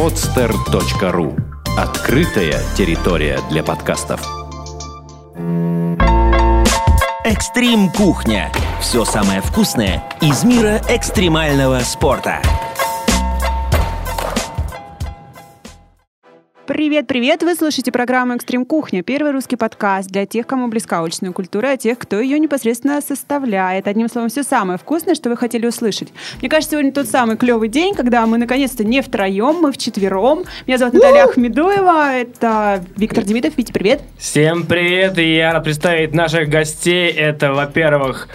podster.ru Открытая территория для подкастов. Экстрим кухня. Все самое вкусное из мира экстремального спорта. Привет-привет! Вы слушаете программу «Экстрим Кухня», первый русский подкаст для тех, кому близка уличная культура, а тех, кто ее непосредственно составляет. Одним словом, все самое вкусное, что вы хотели услышать. Мне кажется, сегодня тот самый клевый день, когда мы наконец-то не втроем, мы вчетвером. Меня зовут Наталья Ахмедуева, это Виктор Демидов. Витя, привет! Всем привет, и я рад представить наших гостей. Это, во-первых,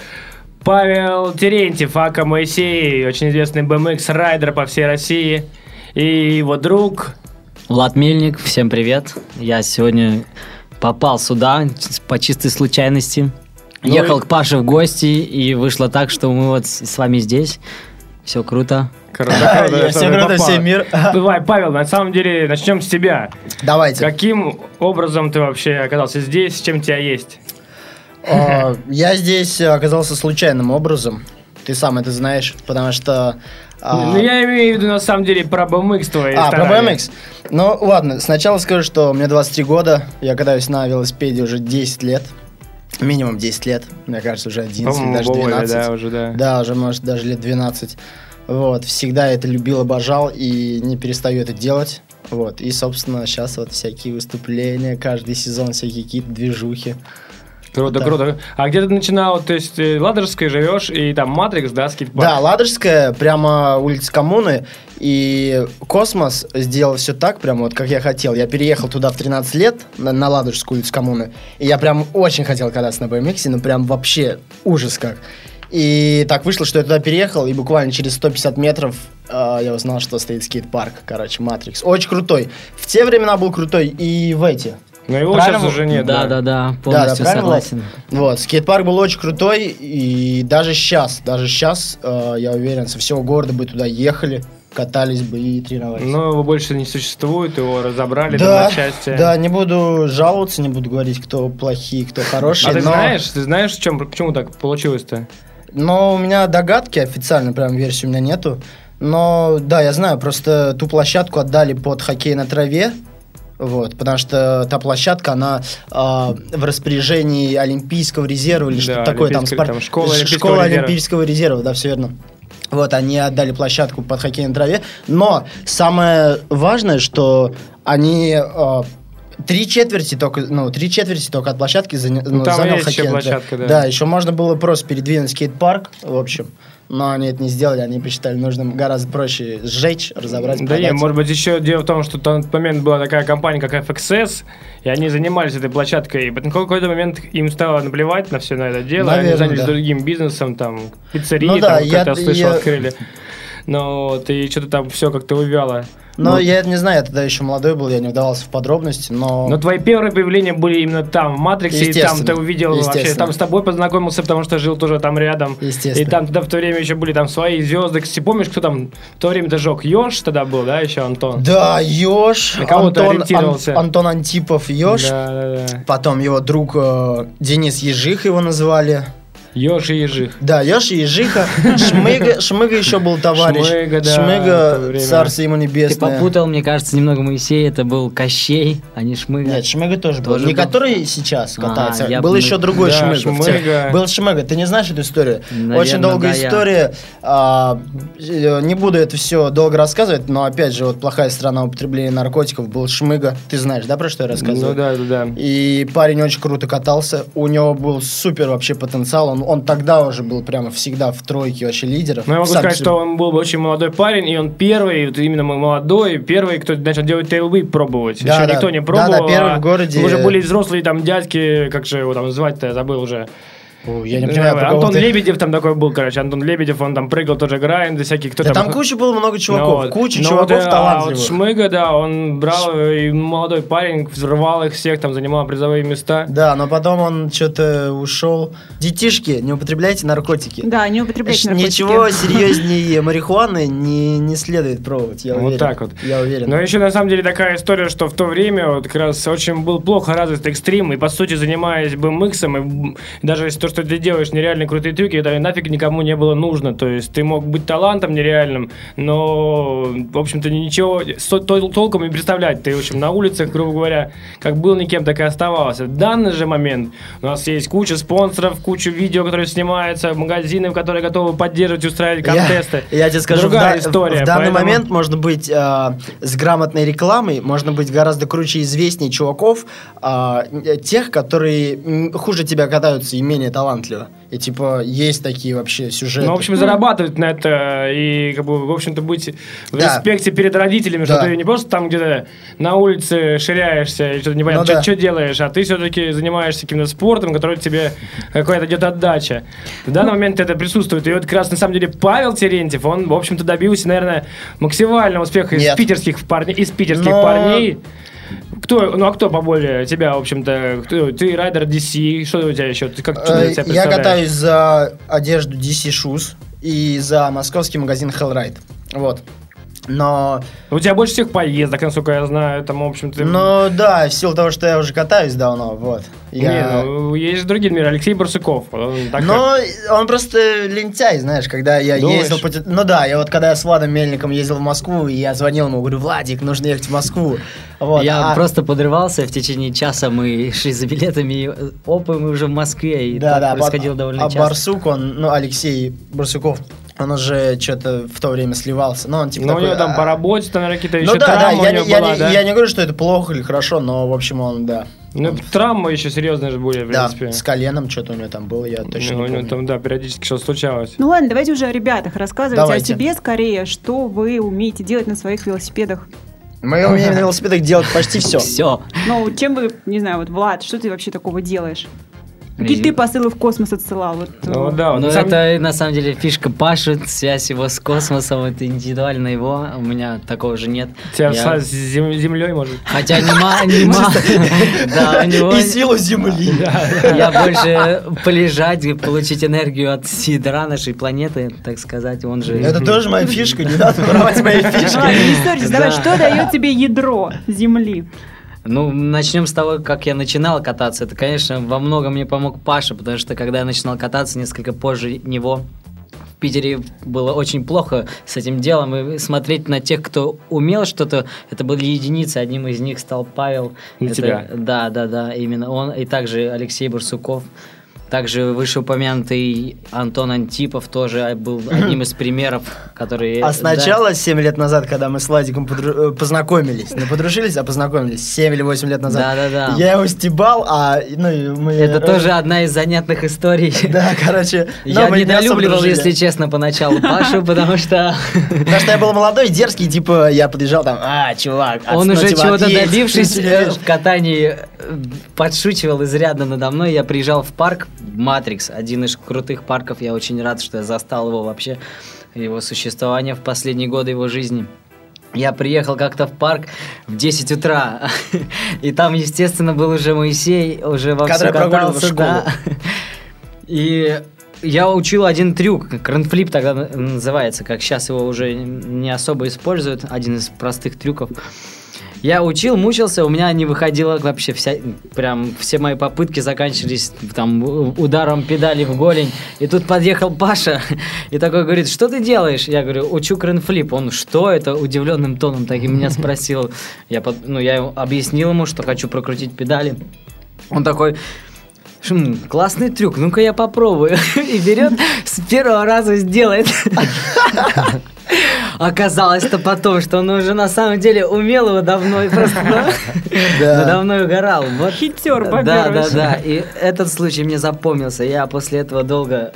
Павел Терентьев, Ака Моисей, очень известный BMX-райдер по всей России. И его друг Влад Мельник, всем привет. Я сегодня попал сюда по чистой случайности. Ну Ехал и- к Паше в гости, и вышло так, что мы вот с вами здесь. Все круто. Круто, круто, все круто, всем мир. Давай, Павел, на самом деле, начнем с тебя. Давайте. Каким образом ты вообще оказался здесь, с чем тебя есть? Я здесь оказался случайным образом. Ты сам это знаешь, потому что... а, Ну, я имею в виду, на самом деле, про BMX твои А, про старания. BMX? Ну, ладно, сначала скажу, что мне 23 года, я катаюсь на велосипеде уже 10 лет. Минимум 10 лет, мне кажется, уже 11 или По-моему, даже более, 12. да, уже, да. Да, уже, может, даже лет 12. Вот, всегда это любил, обожал и не перестаю это делать. Вот, и, собственно, сейчас вот всякие выступления, каждый сезон всякие какие-то движухи. Круто, Да. круто. А где ты начинал, то есть, э, Ладожской живешь, и там Матрикс, да, скейт-парк? Да, Ладожская, прямо улица Коммуны, и Космос сделал все так, прямо вот как я хотел. Я переехал туда в 13 лет, на, на Ладожскую улицу Коммуны, и я прям очень хотел кататься на BMX, ну прям вообще ужас как. И так вышло, что я туда переехал, и буквально через 150 метров э, я узнал, что стоит скейт-парк, короче, Матрикс. Очень крутой. В те времена был крутой и в эти. Но его Правильно? сейчас уже нет, да, да, да, полностью правильно, Влад? согласен. Вот, скейт-парк был очень крутой, и даже сейчас, даже сейчас, э, я уверен, со всего города бы туда ехали, катались бы и тренировались. Но его больше не существует, его разобрали да, на части. да, не буду жаловаться, не буду говорить, кто плохие, кто хорошие, А ты но, знаешь, ты знаешь, чем, почему так получилось-то? но у меня догадки, официально прям версии у меня нету, но да, я знаю, просто ту площадку отдали под хоккей на траве, вот, потому что та площадка, она а, в распоряжении Олимпийского резерва или Да, что-то такое, там, спор- там, школа Олимпийского школа резерва. Олимпийского резерва, да, все верно. Вот, они отдали площадку под хоккей на траве, но самое важное, что они а, три четверти только, ну, три четверти только от площадки заня- ну, там занял хоккей на траве. площадка, да. Да, еще можно было просто передвинуть скейт-парк, в общем. Но они это не сделали, они посчитали нужным гораздо проще сжечь, разобрать, Да нет, может быть, еще дело в том, что в тот момент была такая компания, как FXS, и они занимались этой площадкой, и в какой-то момент им стало наплевать на все на это дело, они Наверное, занялись да. другим бизнесом, там, пиццерии, Ну да, там, я- как-то слышал, я- открыли. Вот, и что-то там все как-то увяло. Но Ну, я не знаю, я тогда еще молодой был, я не вдавался в подробности, но... Но твои первые появления были именно там, в Матриксе, и там ты увидел вообще, там с тобой познакомился, потому что жил тоже там рядом. Естественно. И там тогда в то время еще были там свои звезды. Кстати, помнишь, кто там в то время-то жег? Ёж тогда был, да, еще Антон? Да, Ёж, На кого ты Антон, ориентировался? Ан- Антон Антипов Ёж, Да, да, да. потом его друг э, Денис Ежих его называли. Ёж и Ежих. Да, Ёж и Ежиха. Шмыга, Шмыга еще был товарищ. Шмыга, да, Шмыга, царство ему Ты небесное. попутал, мне кажется, немного Моисей, это был Кощей, а не Шмыга. Нет, Шмыга тоже был. Тоже не был. который сейчас А, катается. я был бы- еще другой Да, Шмыга. Шмыга. Был Шмыга. Ты не знаешь эту историю? Наверное, Очень долгая да, я. история. А, э, не буду это все долго рассказывать, но опять же, вот плохая сторона употребления наркотиков был Шмыга. Ты знаешь, да, про что я рассказываю? Ну да, да, да. И парень очень круто катался. У него был супер вообще потенциал. Он, он тогда уже был прямо всегда в тройке вообще лидеров. Но я могу В сказать, Санкт- что он был очень молодой парень, и он первый, вот именно молодой, первый, кто начал делать тейлвип пробовать. Да, Еще да. никто не Да, пробовал. да, первый а в городе. Уже были взрослые там дядьки, как же его там звать-то, я забыл уже. Ой, Я не Не понимаю, кого Антон ты. Лебедев там такой был, короче. Антон Лебедев, он там прыгал тоже грайнд, всякие, кто Да там... там куча было много Ну чуваков. вот. Куча Ну чуваков вот, э, А талантливых. вот Шмыга, да, он брал, и молодой парень, взрывал их всех, там занимал призовые места. Да, но потом он что-то ушел. Детишки, не употребляйте наркотики. Да, не употребляйте Ш- наркотики. Ничего серьезнее марихуаны не, не следует пробовать, я Вот уверен. так вот. Я уверен. Но еще на самом деле такая история, что в то время вот как раз очень был плохо развит экстрим, и по сути занимаясь BMX, и даже если то, что что ты делаешь нереально крутые трюки, это нафиг никому не было нужно. То есть ты мог быть талантом нереальным, но, в общем-то, ничего толком не представлять. Ты, в общем, на улицах, грубо говоря, как был никем, так и оставался. В данный же момент у нас есть куча спонсоров, куча видео, которые снимаются, магазины, которые готовы поддерживать, устраивать контесты. Я, я тебе скажу, Другая в, да- история. в данный поэтому- момент можно быть э, с грамотной рекламой, можно быть гораздо круче и известнее чуваков, э, тех, которые хуже тебя катаются и менее талантливо. И типа есть такие вообще сюжеты. Ну, в общем, зарабатывать на это и, как бы, в общем-то, быть в Да. респекте перед родителями, что Да. ты не просто там где-то на улице ширяешься и что-то непонятно, Ну что, да. делаешь, а ты все-таки занимаешься каким-то спортом, который тебе какая-то идет отдача. В данный момент это присутствует. И вот как раз, на самом деле, Павел Терентьев, он, в общем-то, добился, наверное, максимального успеха из Нет. питерских, парней, из питерских Но- парней. Кто, ну а кто поболее тебя, в общем-то? Кто, ты райдер DC, что у тебя еще? Ты как что ты Э, себя я катаюсь за одежду DC Shoes и за московский магазин Hellride. Вот. Но, У тебя больше всех поездок, насколько я знаю, там, в общем-то... но да, в силу того, что я уже катаюсь давно, вот. Я... Не, ну, есть же другие миры. Алексей Барсуков. он так Но он просто лентяй, знаешь, когда я Думаешь? ездил по... Ну да, я вот когда я с Владом Мельником ездил в Москву, я звонил ему, говорю, Владик, нужно ехать в Москву. Вот. Я а- просто подрывался, в течение часа мы шли за билетами, и, опа, мы уже в Москве, и Да, так да, происходило а- довольно а часто. Барсук, он, ну, Алексей Барсуков, он уже что-то в то время сливался. Ну, он типа Ну, у такой, него там а- по работе, там, наверное, какие-то Ну еще да, да, травмы я, у него не- я была, не, да? я не говорю, что это плохо или хорошо, но, в общем, он, да. Ну, травмы еще серьезные же были, в Да, принципе. с коленом что-то у него там было, я точно Ну, не у него помню. там, да, периодически что-то случалось. Ну ладно, давайте уже о ребятах. Рассказывайте Давайте. о себе скорее, что вы умеете делать на своих велосипедах. Мы умеем на велосипедах делать почти все. Все. Ну, чем вы, не знаю, вот, Влад, что ты вообще такого делаешь? Какие ты посылы в космос отсылал? Вот, Ну, э, да, вот Ну, это на самом деле фишка Паши, связь его с космосом, это индивидуально его, у меня такого же нет. Тебя Я- с зем- землей, может? Хотя нема, нема. Да, у него... И силу земли. Я больше полежать, получить энергию от ядра нашей планеты, так сказать, он же... Это тоже моя фишка, не надо воровать мои фишки. Не давай, Да. что дает тебе ядро Земли? Ну, начнем с того, как я начинал кататься. Это, конечно, во многом мне помог Паша, потому что когда я начинал кататься несколько позже него, в Питере было очень плохо с этим делом. И смотреть на тех, кто умел что-то, это были единицы. Одним из них стал Павел. На Это- тебя. Да, да, да, именно он. И также Алексей Барсуков. Также вышеупомянутый Антон Антипов тоже был одним из примеров, которые... А да. сначала, 7 лет назад, когда мы с Владиком подру- э, познакомились, не подружились, а познакомились, 7 или 8 лет назад, Да-да-да. я его стебал, а ну, мы... Это тоже одна из занятных историй. Да, короче, Я недолюбливал, если честно, поначалу Пашу, потому что Потому что я был молодой, дерзкий, типа, я подъезжал там, а, чувак, он ну, уже чего-то добившись э, в катании, э, подшучивал изрядно надо мной. Я приезжал в парк Матрикс, один из крутых парков. Я очень рад, что я застал его вообще, его существование в последние годы его жизни. Я приехал как-то в парк в 10 утра, и там, естественно, был уже Моисей, уже во Который катался, школу. да. И я учил один трюк, кранфлип тогда на- называется, как сейчас его уже не особо используют, один из простых трюков. Я учил, мучился, у меня не выходило вообще вся, прям все мои попытки заканчивались там ударом педали в голень. И тут подъехал Паша и такой говорит, что ты делаешь? Я говорю, учу кренфлип. Он, что это? Удивленным тоном так и меня спросил. Я, ну, я объяснил ему, что хочу прокрутить педали. Он такой, «Хм, классный трюк, ну-ка я попробую. И берет, с первого раза сделает. Оказалось-то потом, что он уже на самом деле умел его давно и просто Да. давно угорал. Вот. Хитер, Да, да, да. И этот случай мне запомнился. Я после этого долго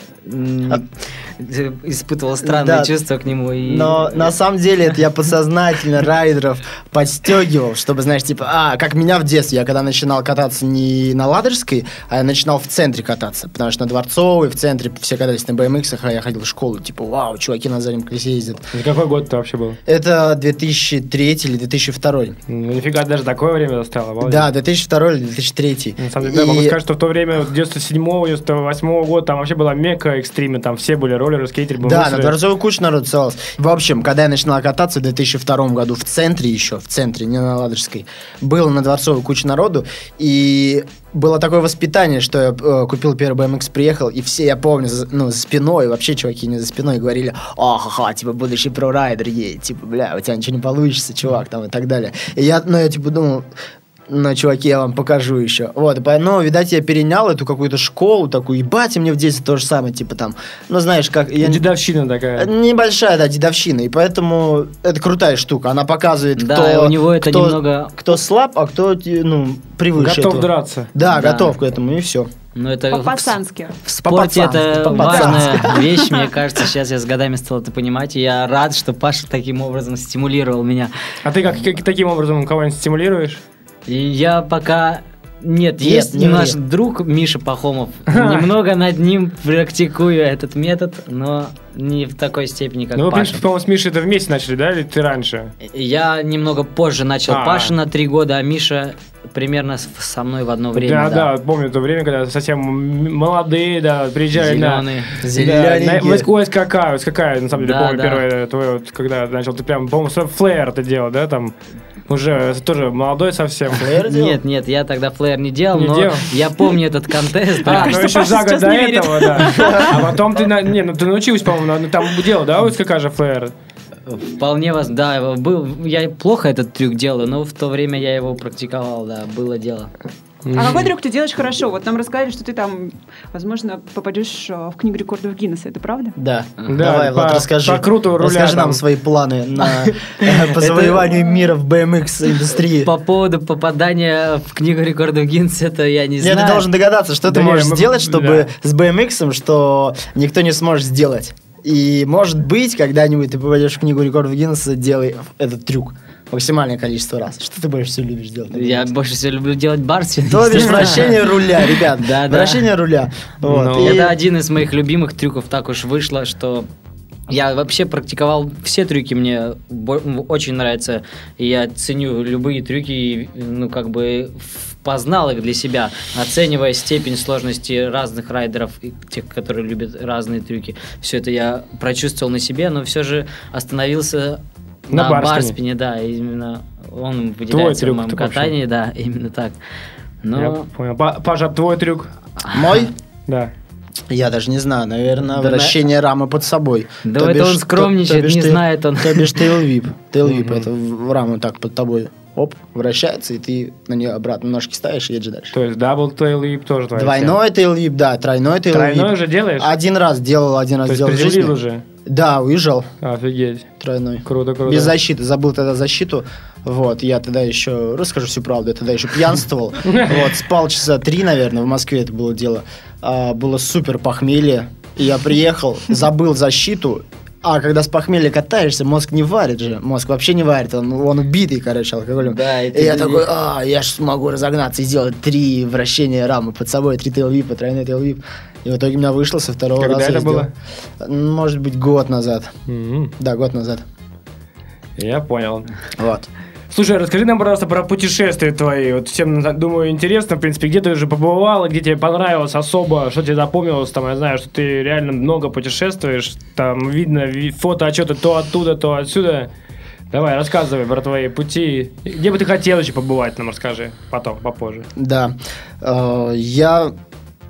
испытывал странные чувства к нему. Но на самом деле это я подсознательно райдеров подстегивал, чтобы, знаешь, типа, а, как меня в детстве, я когда начинал кататься не на Ладожской, а я начинал в центре кататься, потому что на Дворцовой, в центре все катались на BMX, а я ходил в школу, типа, вау, чуваки на заднем колесе ездят. Это какой год это вообще был? Это 2003 или 2002. Ну, нифига, даже такое время застало. обалдеть. Да, 2002 или 2003. На самом деле, да, И- могу сказать, что в то время, вот 97-го, 98-го года, там вообще была мека экстриме, там все были роллеры, скейтеры, Да, на дворцовую кучу народ целовался. В общем, когда я начинал кататься в 2002 году в центре еще, в центре, не на Ладожской, было на дворцовую кучу народу, и было такое воспитание, что я э, купил первый BMX, приехал, и все, я помню, за, ну, за спиной, вообще чуваки не за спиной говорили, ха-ха, типа, будущий прорайдер едет, типа, бля, у тебя ничего не получится, чувак, там, и так далее. И я, ну, я, типа, думал, ну, чуваки, я вам покажу еще. Вот, по- ну, видать, я перенял эту какую-то школу такую, ебать, и мне в детстве то же самое, типа, там, ну, знаешь, как... Я, Дедовщина такая. Небольшая, да, дедовщина, и поэтому это крутая штука. Она показывает, Да, кто, у него это кто, немного- кто слаб, а кто ну, превыше Готов этого. драться. Да, Да. готов к этому, и все. Ну, это По-пацански. В спорте это важная вещь, мне кажется, сейчас я с годами стал это понимать, и я рад, что Паша таким образом стимулировал меня. А ты как, как- таким образом кого-нибудь стимулируешь? Я пока... Нет, Нет, есть не наш ври. друг Миша Пахомов. Немного над ним практикую этот метод, но не в такой степени, как ну, вы, в принципе, по-моему, с Мишей это вместе начали, да, или ты раньше? Я немного позже начал А. Паша на три года, а Миша примерно со мной в одно время. да, да, помню то время, когда совсем молодые, да, приезжали на... Зеленые. Зелененькие. Да, на- ой, СКК, СКК, на самом деле, Да, помню, да. первое твое, вот, когда начал, ты прям, по-моему, флеер это делал, да, там, уже тоже молодой совсем. Флэр делал? Нет, нет, я тогда флеер не делал, Не но делал? я помню этот контест. А, да. ну еще за год до этого, да. А потом ты, не, ну ты научился, по-моему, там делал, да, у СКК же флеер? Вполне вас, да, был, я плохо этот трюк делаю, но в то время я его практиковал, да, было дело. А какой трюк ты делаешь хорошо? Вот нам рассказали, что ты там, возможно, попадешь э, в книгу рекордов Гиннесса, это правда? Да. Да, Давай, Влад, по- расскажи. по круту руля Расскажи там. нам свои планы на, э, по завоеванию мира в BMX индустрии. По поводу попадания в книгу рекордов Гиннесса, это я не Нет, знаю. ты должен догадаться, что ты можешь сделать, чтобы с BMX, что никто не сможет сделать. И, может быть, когда-нибудь ты попадешь в книгу рекордов Гиннесса, делай этот трюк максимальное количество раз. Что ты больше всего любишь делать? Я больше всего люблю делать барспин. То бишь вращение руля, ребят. Да, да. Вращение руля. Вот. Ну, И- Это один из моих любимых трюков, так уж вышло, что я вообще практиковал все трюки, мне очень нравится, и я ценю любые трюки, ну, как бы познал их для себя, оценивая степень сложности разных райдеров, и тех, которые любят разные трюки. Все это я прочувствовал на себе, но все же остановился На на, барспине. барспине, да, именно он выделяется трюк в моем катании, да, именно так. Но Я понял. Па- Паша, а твой трюк? Мой? Да. Я даже не знаю, наверное, Да вращение рамы под собой. Да То это бишь, он то- скромничает, то бишь не ты- знает он. То бишь tailwhip. Tailwhip, это в раму так под тобой, оп, вращается, и ты на нее обратно ножки ставишь и едешь дальше. То есть double tailwhip тоже твоя. Двойной tailwhip, да, тройной тейлвип. Тройной уже делаешь? Один раз делал, один раз То есть делал приземлил жизни. уже? Да, уезжал Офигеть. тройной. Круто, круто. Без защиты, забыл тогда защиту. Вот, я тогда еще, расскажу всю правду, я тогда еще пьянствовал. Вот, спал часа три, наверное, в Москве это было дело. А, было супер похмелье. И я приехал, забыл защиту, а когда с похмелья катаешься, мозг не варит же. Мозг вообще не варит, он, он убитый, короче, алкоголем. Да, и и, ты- я такой, а, я ж смогу разогнаться и сделать три вращения рамы под собой, три тейлвипа, тройной тейлвип. И в итоге у меня вышло со второго Когда раза. это я было? сделал. Может быть, год назад. Мгм. Да, год назад. Я понял. Вот. Слушай, расскажи нам, пожалуйста, про путешествия твои. Вот всем, думаю, интересно, в принципе, где ты уже побывала, где тебе понравилось особо, что тебе запомнилось, там, я знаю, что ты реально много путешествуешь, там видно ви- фото, отчеты то оттуда, то отсюда. Давай, рассказывай про твои пути. Где бы ты хотел еще побывать, нам расскажи. Потом, попозже. Да. Э, Я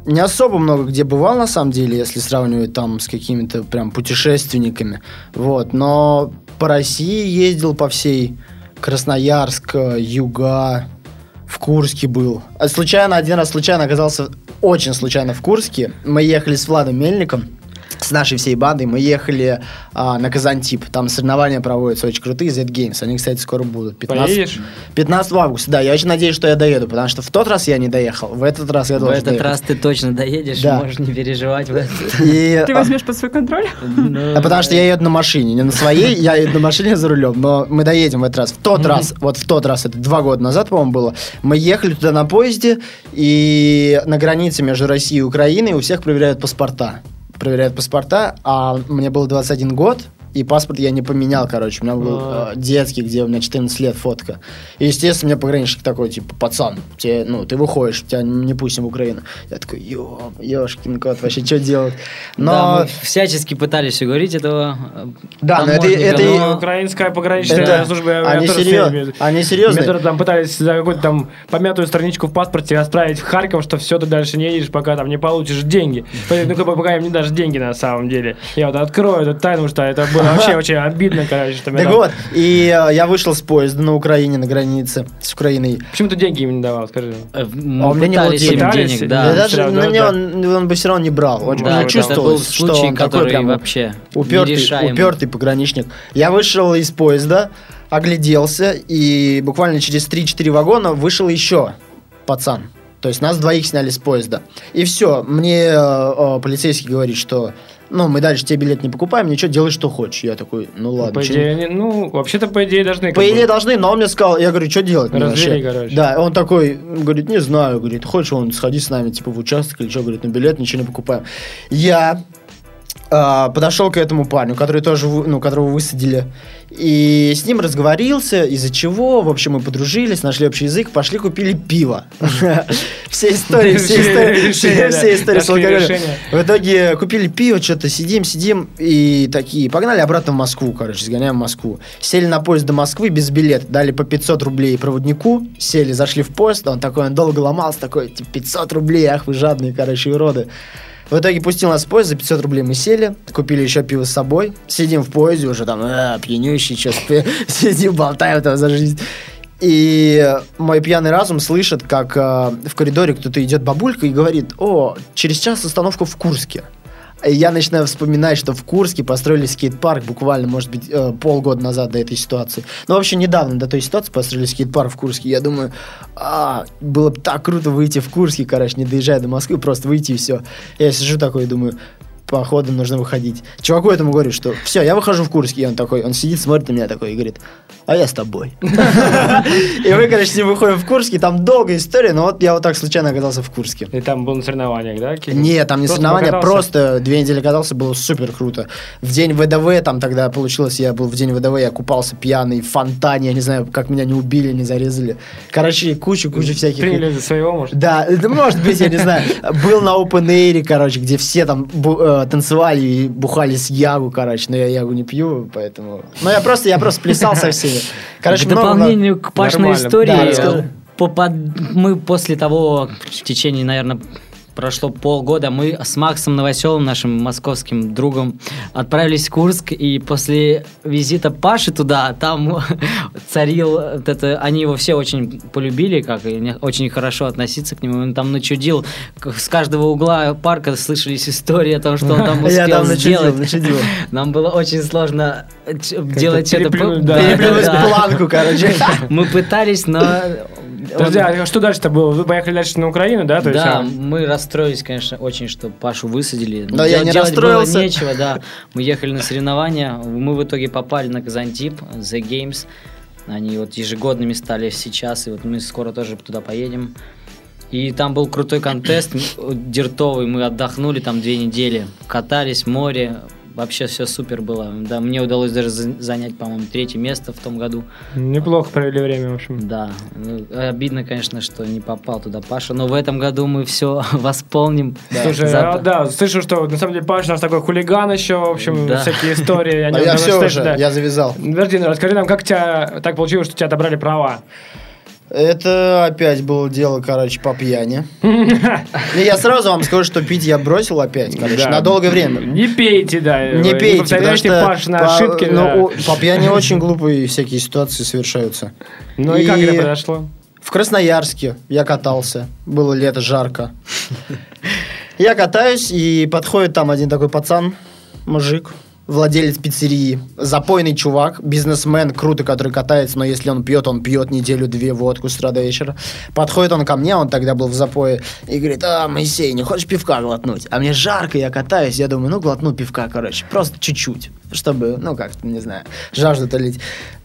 не особо много где бывал, на самом деле, если сравнивать там с какими-то прям путешественниками. Вот. Но по России ездил по всей Красноярск, э, Юга, в Курске был. Случайно, один раз случайно оказался, очень случайно в Курске. Мы ехали с Владом Мельником, с нашей всей бандой, мы ехали а, на Казантип. Там соревнования проводятся очень крутые, Z-Games. Они, кстати, скоро будут. 15, Поедешь? 15 августа, да. Я очень надеюсь, что я доеду, потому что в тот раз я не доехал, в этот раз я В должен этот доехать. раз ты точно доедешь, Да. можешь не переживать. в. И, Ты а, возьмешь под свой контроль? А потому что я еду на машине, не на своей, я еду на машине за рулем, но мы доедем в этот раз. В тот раз, вот в тот раз, это два года назад, по-моему, было, мы ехали туда на поезде, и на границе между Россией и Украиной у всех проверяют паспорта. Проверяют паспорта, а мне было 21 год, и паспорт я не поменял, короче. У меня был А. э, детский, где у меня 14 лет фотка. И, естественно, мне пограничник такой, типа, пацан, тебе, ну, ты выходишь, тебя не пустим в Украину. Я такой, ё, ёшкин кот, вообще, что делать? Но... Да, мы всячески пытались уговорить этого э, Да, но это- это но- Украинская пограничная Это- служба. они серьез- они серьезные. Тоже там пытались за какую-то там помятую страничку в паспорте отправить в Харьков, что все, ты дальше не едешь, пока там не получишь деньги. Ну, как бы пока им не дашь деньги на самом деле. Я вот открою эту тайну, что это было вообще очень обидно, короче. Что Так там- вот, и э, я вышел с поезда на Украине, на границе с Украиной. Почему ты деньги им не давал, скажи? Э, А у меня не было денег. да. Даже равно, на да. него он, он бы все равно не брал. Да, это чувствовалось, был что он такой прям вообще упертый, упертый пограничник. Я вышел из поезда, огляделся, и буквально через 3-4 вагона вышел еще пацан. То есть нас двоих сняли с поезда. И все, мне э, э, полицейский говорит, что ну, мы дальше тебе билет не покупаем, ничего, делай, что хочешь. Я такой, ну ладно. По идее, они- ну, вообще-то, по идее, должны... По бы- идее должны, но он мне сказал, я говорю, что делать? Развели, вообще?» короче. Да, он такой, говорит, не знаю, говорит, хочешь, он сходи с нами, типа, в участок или что, говорит, на билет ничего не покупаем. Я а, подошел к этому парню, который тоже, ну, которого высадили, и с ним разговорился, из-за чего, в общем, мы подружились, нашли общий язык, пошли купили пиво. Все истории, все истории, все истории с алкоголем. В итоге купили пиво, что-то сидим, сидим, и такие, погнали обратно в Москву, короче, сгоняем в Москву. Сели на поезд до Москвы без билета, дали по 500 рублей проводнику, сели, зашли в поезд, он такой, он долго ломался, такой, типа, 500 рублей, ах вы жадные, короче, уроды. В итоге пустил нас в поезд, за 500 рублей мы сели, купили еще пиво с собой, сидим в поезде уже там, а, пьянющий, что сидим, болтаем там за жизнь. И мой пьяный разум слышит, как э, в коридоре кто-то идет бабулька и говорит, о, через час остановка в Курске. Я начинаю вспоминать, что в Курске построили скейт-парк буквально, может быть, э, полгода назад до этой ситуации. Ну, вообще, недавно до той ситуации построили скейт-парк в Курске. Я думаю, а, было бы так круто выйти в Курске, короче, не доезжая до Москвы, просто выйти и все. Я сижу такой и думаю, походу нужно выходить. Чуваку этому говорю, что все, я выхожу в Курске. И он такой, он сидит, смотрит на меня такой и говорит, а я с тобой. И мы, короче, с ним выходим в Курске, там долгая история, но вот я вот так случайно оказался в Курске. И там был на соревнованиях, да? Нет, там не соревнования, просто две недели катался, было супер круто. В день ВДВ, там тогда получилось, я был в день ВДВ, я купался пьяный в фонтане, я не знаю, как меня не убили, не зарезали. Короче, кучу-кучу всяких... Приняли за своего, может? Да, может быть, я не знаю. Был на open air, короче, где все там бу- э, танцевали и бухали с ягу, короче, но я ягу не пью, поэтому... Ну, я просто, я просто плясал со всеми. Короче, к много- дополнению к Пашной истории, Да, э, мы после того, в течение, наверное, прошло полгода, мы с Максом Новоселом, нашим московским другом, отправились в Курск, и после визита Паши туда, там царил, вот это, они его все очень полюбили, как и очень хорошо относиться к нему, он там начудил, с каждого угла парка слышались истории о том, что он там Я успел там начудил, сделать. начудил. Нам было очень сложно э, делать это. переплюнуть, планку, короче. Мы пытались, но... Подожди, а что дальше-то было? Вы поехали дальше на Украину, да? То есть, Да, а, мы расстроились, конечно, очень, что Пашу высадили. Но я Дел- не расстроился. было нечего, да. Мы ехали на соревнования, мы в итоге попали на Казантип, The Games. Они вот ежегодными стали сейчас, и вот мы скоро тоже туда поедем. И там был крутой контест, м, дертовый, мы отдохнули там две недели, катались в море, вообще все супер было. Да, мне удалось даже за- занять, по-моему, третье место в том году. неплохо провели время, в общем. Да, ну, обидно, конечно, что не попал туда Паша, но в этом году мы все восполним. Слушай, За- а, да, слышу, что на самом деле Паша у нас такой хулиган еще, в общем, Да. всякие истории. А я все уже, да. я завязал. Подожди, ну, расскажи нам, как тебя так получилось, что тебя отобрали права? Это опять было дело, короче, по пьяни. И я сразу вам скажу, что пить я бросил опять, короче, Да. на долгое время. Не пейте, да. Не пейте, потому что Пашины по, ошибки. ну, да. по пьяни очень глупые всякие ситуации совершаются. Ну и как это произошло? В Красноярске я катался. Было лето, жарко. Я катаюсь, и подходит там один такой пацан, мужик, владелец пиццерии, запойный чувак, бизнесмен, круто, который катается, но если он пьет, он пьет неделю-две водку с утра до вечера. Подходит он ко мне, он тогда был в запое, и говорит, а, Моисей, не хочешь пивка глотнуть? А мне жарко, я катаюсь, я думаю, ну, глотну пивка, короче, просто чуть-чуть, чтобы, ну, как-то, не знаю, жажду толить.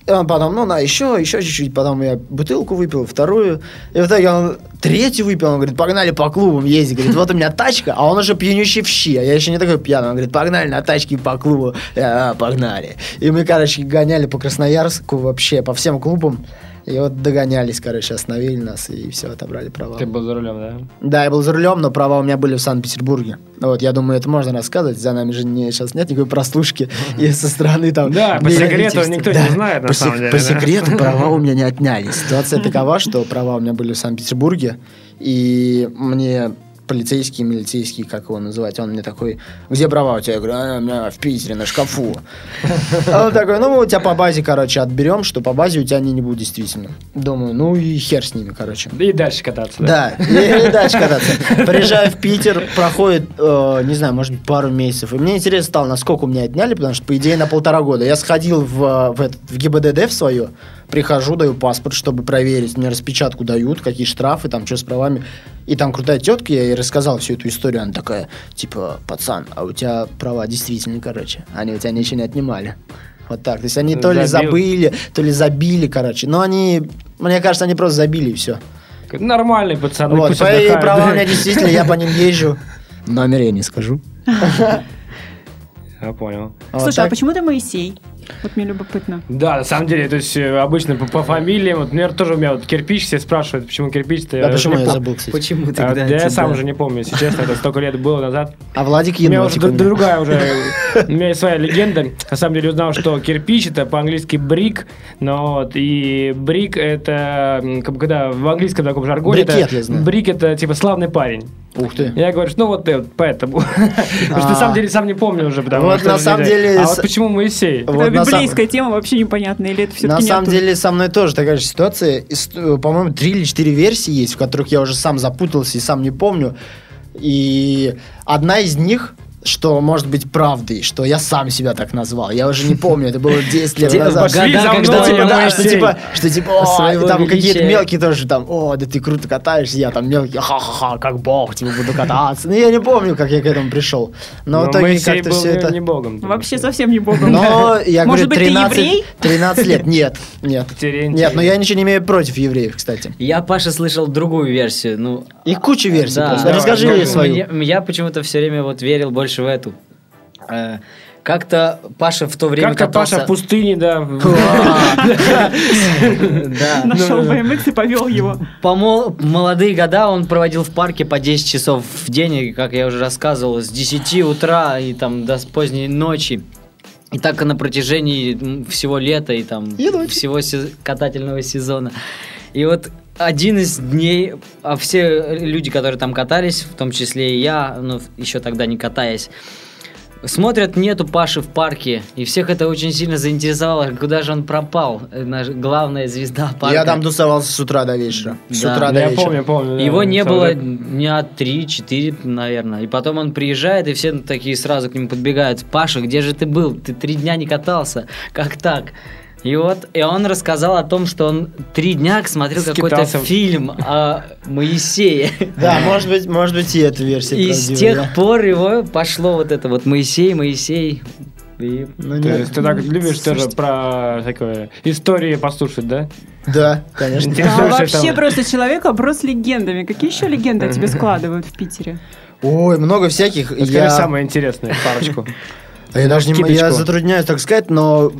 Он потом, ну, на, еще, еще чуть-чуть. Потом я бутылку выпил, вторую. И в итоге он третью выпил. Он говорит, погнали по клубам ездить. Говорит, вот у меня тачка, а он уже пьянющий в щи. А я еще не такой пьяный. Он говорит, погнали на тачке по клубу. Я, «А, погнали. И мы, короче, гоняли по Красноярску вообще, по всем клубам. И вот догонялись, короче, остановили нас и все, отобрали права. Ты был за рулем, да? Да, я был за рулем, но права у меня были в Санкт-Петербурге. Вот, я думаю, это можно рассказывать. За нами же не, сейчас нет никакой прослушки и со стороны там... Да, по секрету никто не знает, на по самом деле, По секрету права у меня не отняли. Ситуация такова, что права у меня были в Санкт-Петербурге, и мне полицейский, милицейский, как его называть, он мне такой, где права у тебя? Я говорю, «А, меня в Питере, на шкафу. А он такой, ну, мы у тебя по базе, короче, отберем, что по базе у тебя они не будут действительно. Думаю, ну и хер с ними, короче. И дальше кататься, да? И, дальше кататься. Приезжаю в Питер, проходит, э, не знаю, может быть, пару месяцев. И мне интересно стало, насколько у меня отняли, потому что, по идее, на полтора года. Я сходил в, в ГИБДД в свое, прихожу, даю паспорт, чтобы проверить. Мне распечатку дают, какие штрафы, там, что с правами. И там крутая тетка, я ей рассказал всю эту историю. Она такая, типа, пацан, а у тебя права действительно, короче. Они у тебя ничего не отнимали. Вот так. То есть они то ли Забил. забыли, то ли забили, короче. Но они, мне кажется, они просто забили и все. Нормальные пацаны, Вот, пусть по- и отдыхают. права у меня действительно, я по ним езжу. Номер я не скажу. Я понял. Вот Слушай, а почему ты Моисей? Вот мне любопытно. Да, на самом деле, то есть э, обычно по, по фамилиям, вот, например, тоже у меня вот кирпич, все спрашивают, почему кирпич-то. Да, почему я забыл, кстати. Почему А, тогда? да я сам уже не помню, если честно, это столько лет было назад. А Владик У меня уже другая уже, у меня есть своя легенда. На самом деле узнал, что кирпич это по-английски брик, но вот, и брик это, когда в английском таком жаргоне, Брикет, это, я знаю. брик это типа славный парень. Ух ты. Я говорю, что ну вот э, вот поэтому. Потому что на самом деле сам не помню уже, потому Вот что... на самом деле А вот почему Моисей? Вот библейская тема вообще непонятная, или это все-таки На самом деле со мной тоже такая же ситуация. Э, По-моему, три или четыре версии есть, в которых я уже сам запутался и сам не помню. И одна из них, что может быть правдой, что я сам себя так назвал. Я уже не помню, это было 10 лет назад. Года, за когда типа, да, что типа, что типа, о, там какие-то мелкие тоже там, о, да ты круто катаешься, я там мелкий, ха-ха-ха, как бог, типа буду кататься. Ну, я не помню, как я к этому пришел. Но в итоге как-то был все не- это... не богом. Вообще совсем не богом. Но я Может говорю, быть, ты 13, еврей? 13 лет. Нет, нет. Нет, но я ничего не имею против евреев, кстати. Я, Паша, слышал другую версию. Ну, Их куча версий Расскажи давай. мне свою. Я, я почему-то все время вот верил больше в эту. Э, Как-то Паша в то время Как-то катался... Паша в пустыне, да. Нашел BMX и повел его. По мол- молодые года он проводил в парке по 10 часов в день, и, как я уже рассказывал, с 10 утра и там до поздней ночи. И так и на протяжении всего лета и там всего се- катательного сезона. И вот один из дней, а все люди, которые там катались, в том числе и я, ну, еще тогда не катаясь, смотрят, нету Паши в парке, и всех это очень сильно заинтересовало, куда же он пропал, э, наш главная звезда парка. Я там тусовался с утра до вечера. С Да. утра Да, до я вечера. помню, помню. да. Его не Всё, было да. дня 3-4, наверное. И потом он приезжает, и все такие сразу к нему подбегают. Паша, где же ты был? Ты три дня не катался. Как так? И вот, и он рассказал о том, что он три дня смотрел какой-то фильм о Моисее. Да, может быть, может быть и эта версия И с тех да. пор его пошло вот это вот Моисей, Моисей. И Ну, То нет. есть ты так любишь тоже про такое истории послушать, да? Да, конечно. А Интересуешься вообще просто человек оброс легендами. Какие еще легенды о тебе складывают в Питере? Ой, много всяких. Расскажи Я- самое интересное, парочку. А Я даже не м- я затрудняюсь так сказать, но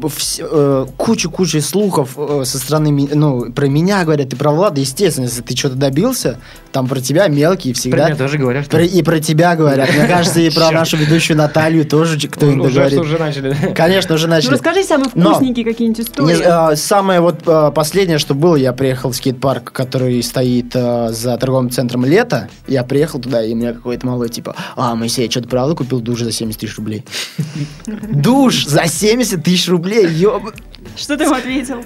э, куча-куча слухов э, со стороны, ну, про меня говорят и про Влада, естественно, если ты что-то добился, там про тебя мелкие Про всегда. меня тоже говорят, что Про- и про тебя говорят. Мне кажется, и про нашу ведущую Наталью тоже кто-нибудь говорит. что уже начали. Конечно, уже Ну, начали. расскажи самые вкусненькие какие-нибудь истории. э, самое вот э, последнее, что было, я приехал в скейт-парк, который стоит э, за торговым центром Лето. Я приехал туда, и мне какой-то малой типа, а, Моисей, что ты правда купил душ за 70 тысяч рублей? Душ за 70 тысяч рублей, ёб... Что ты ему ответил?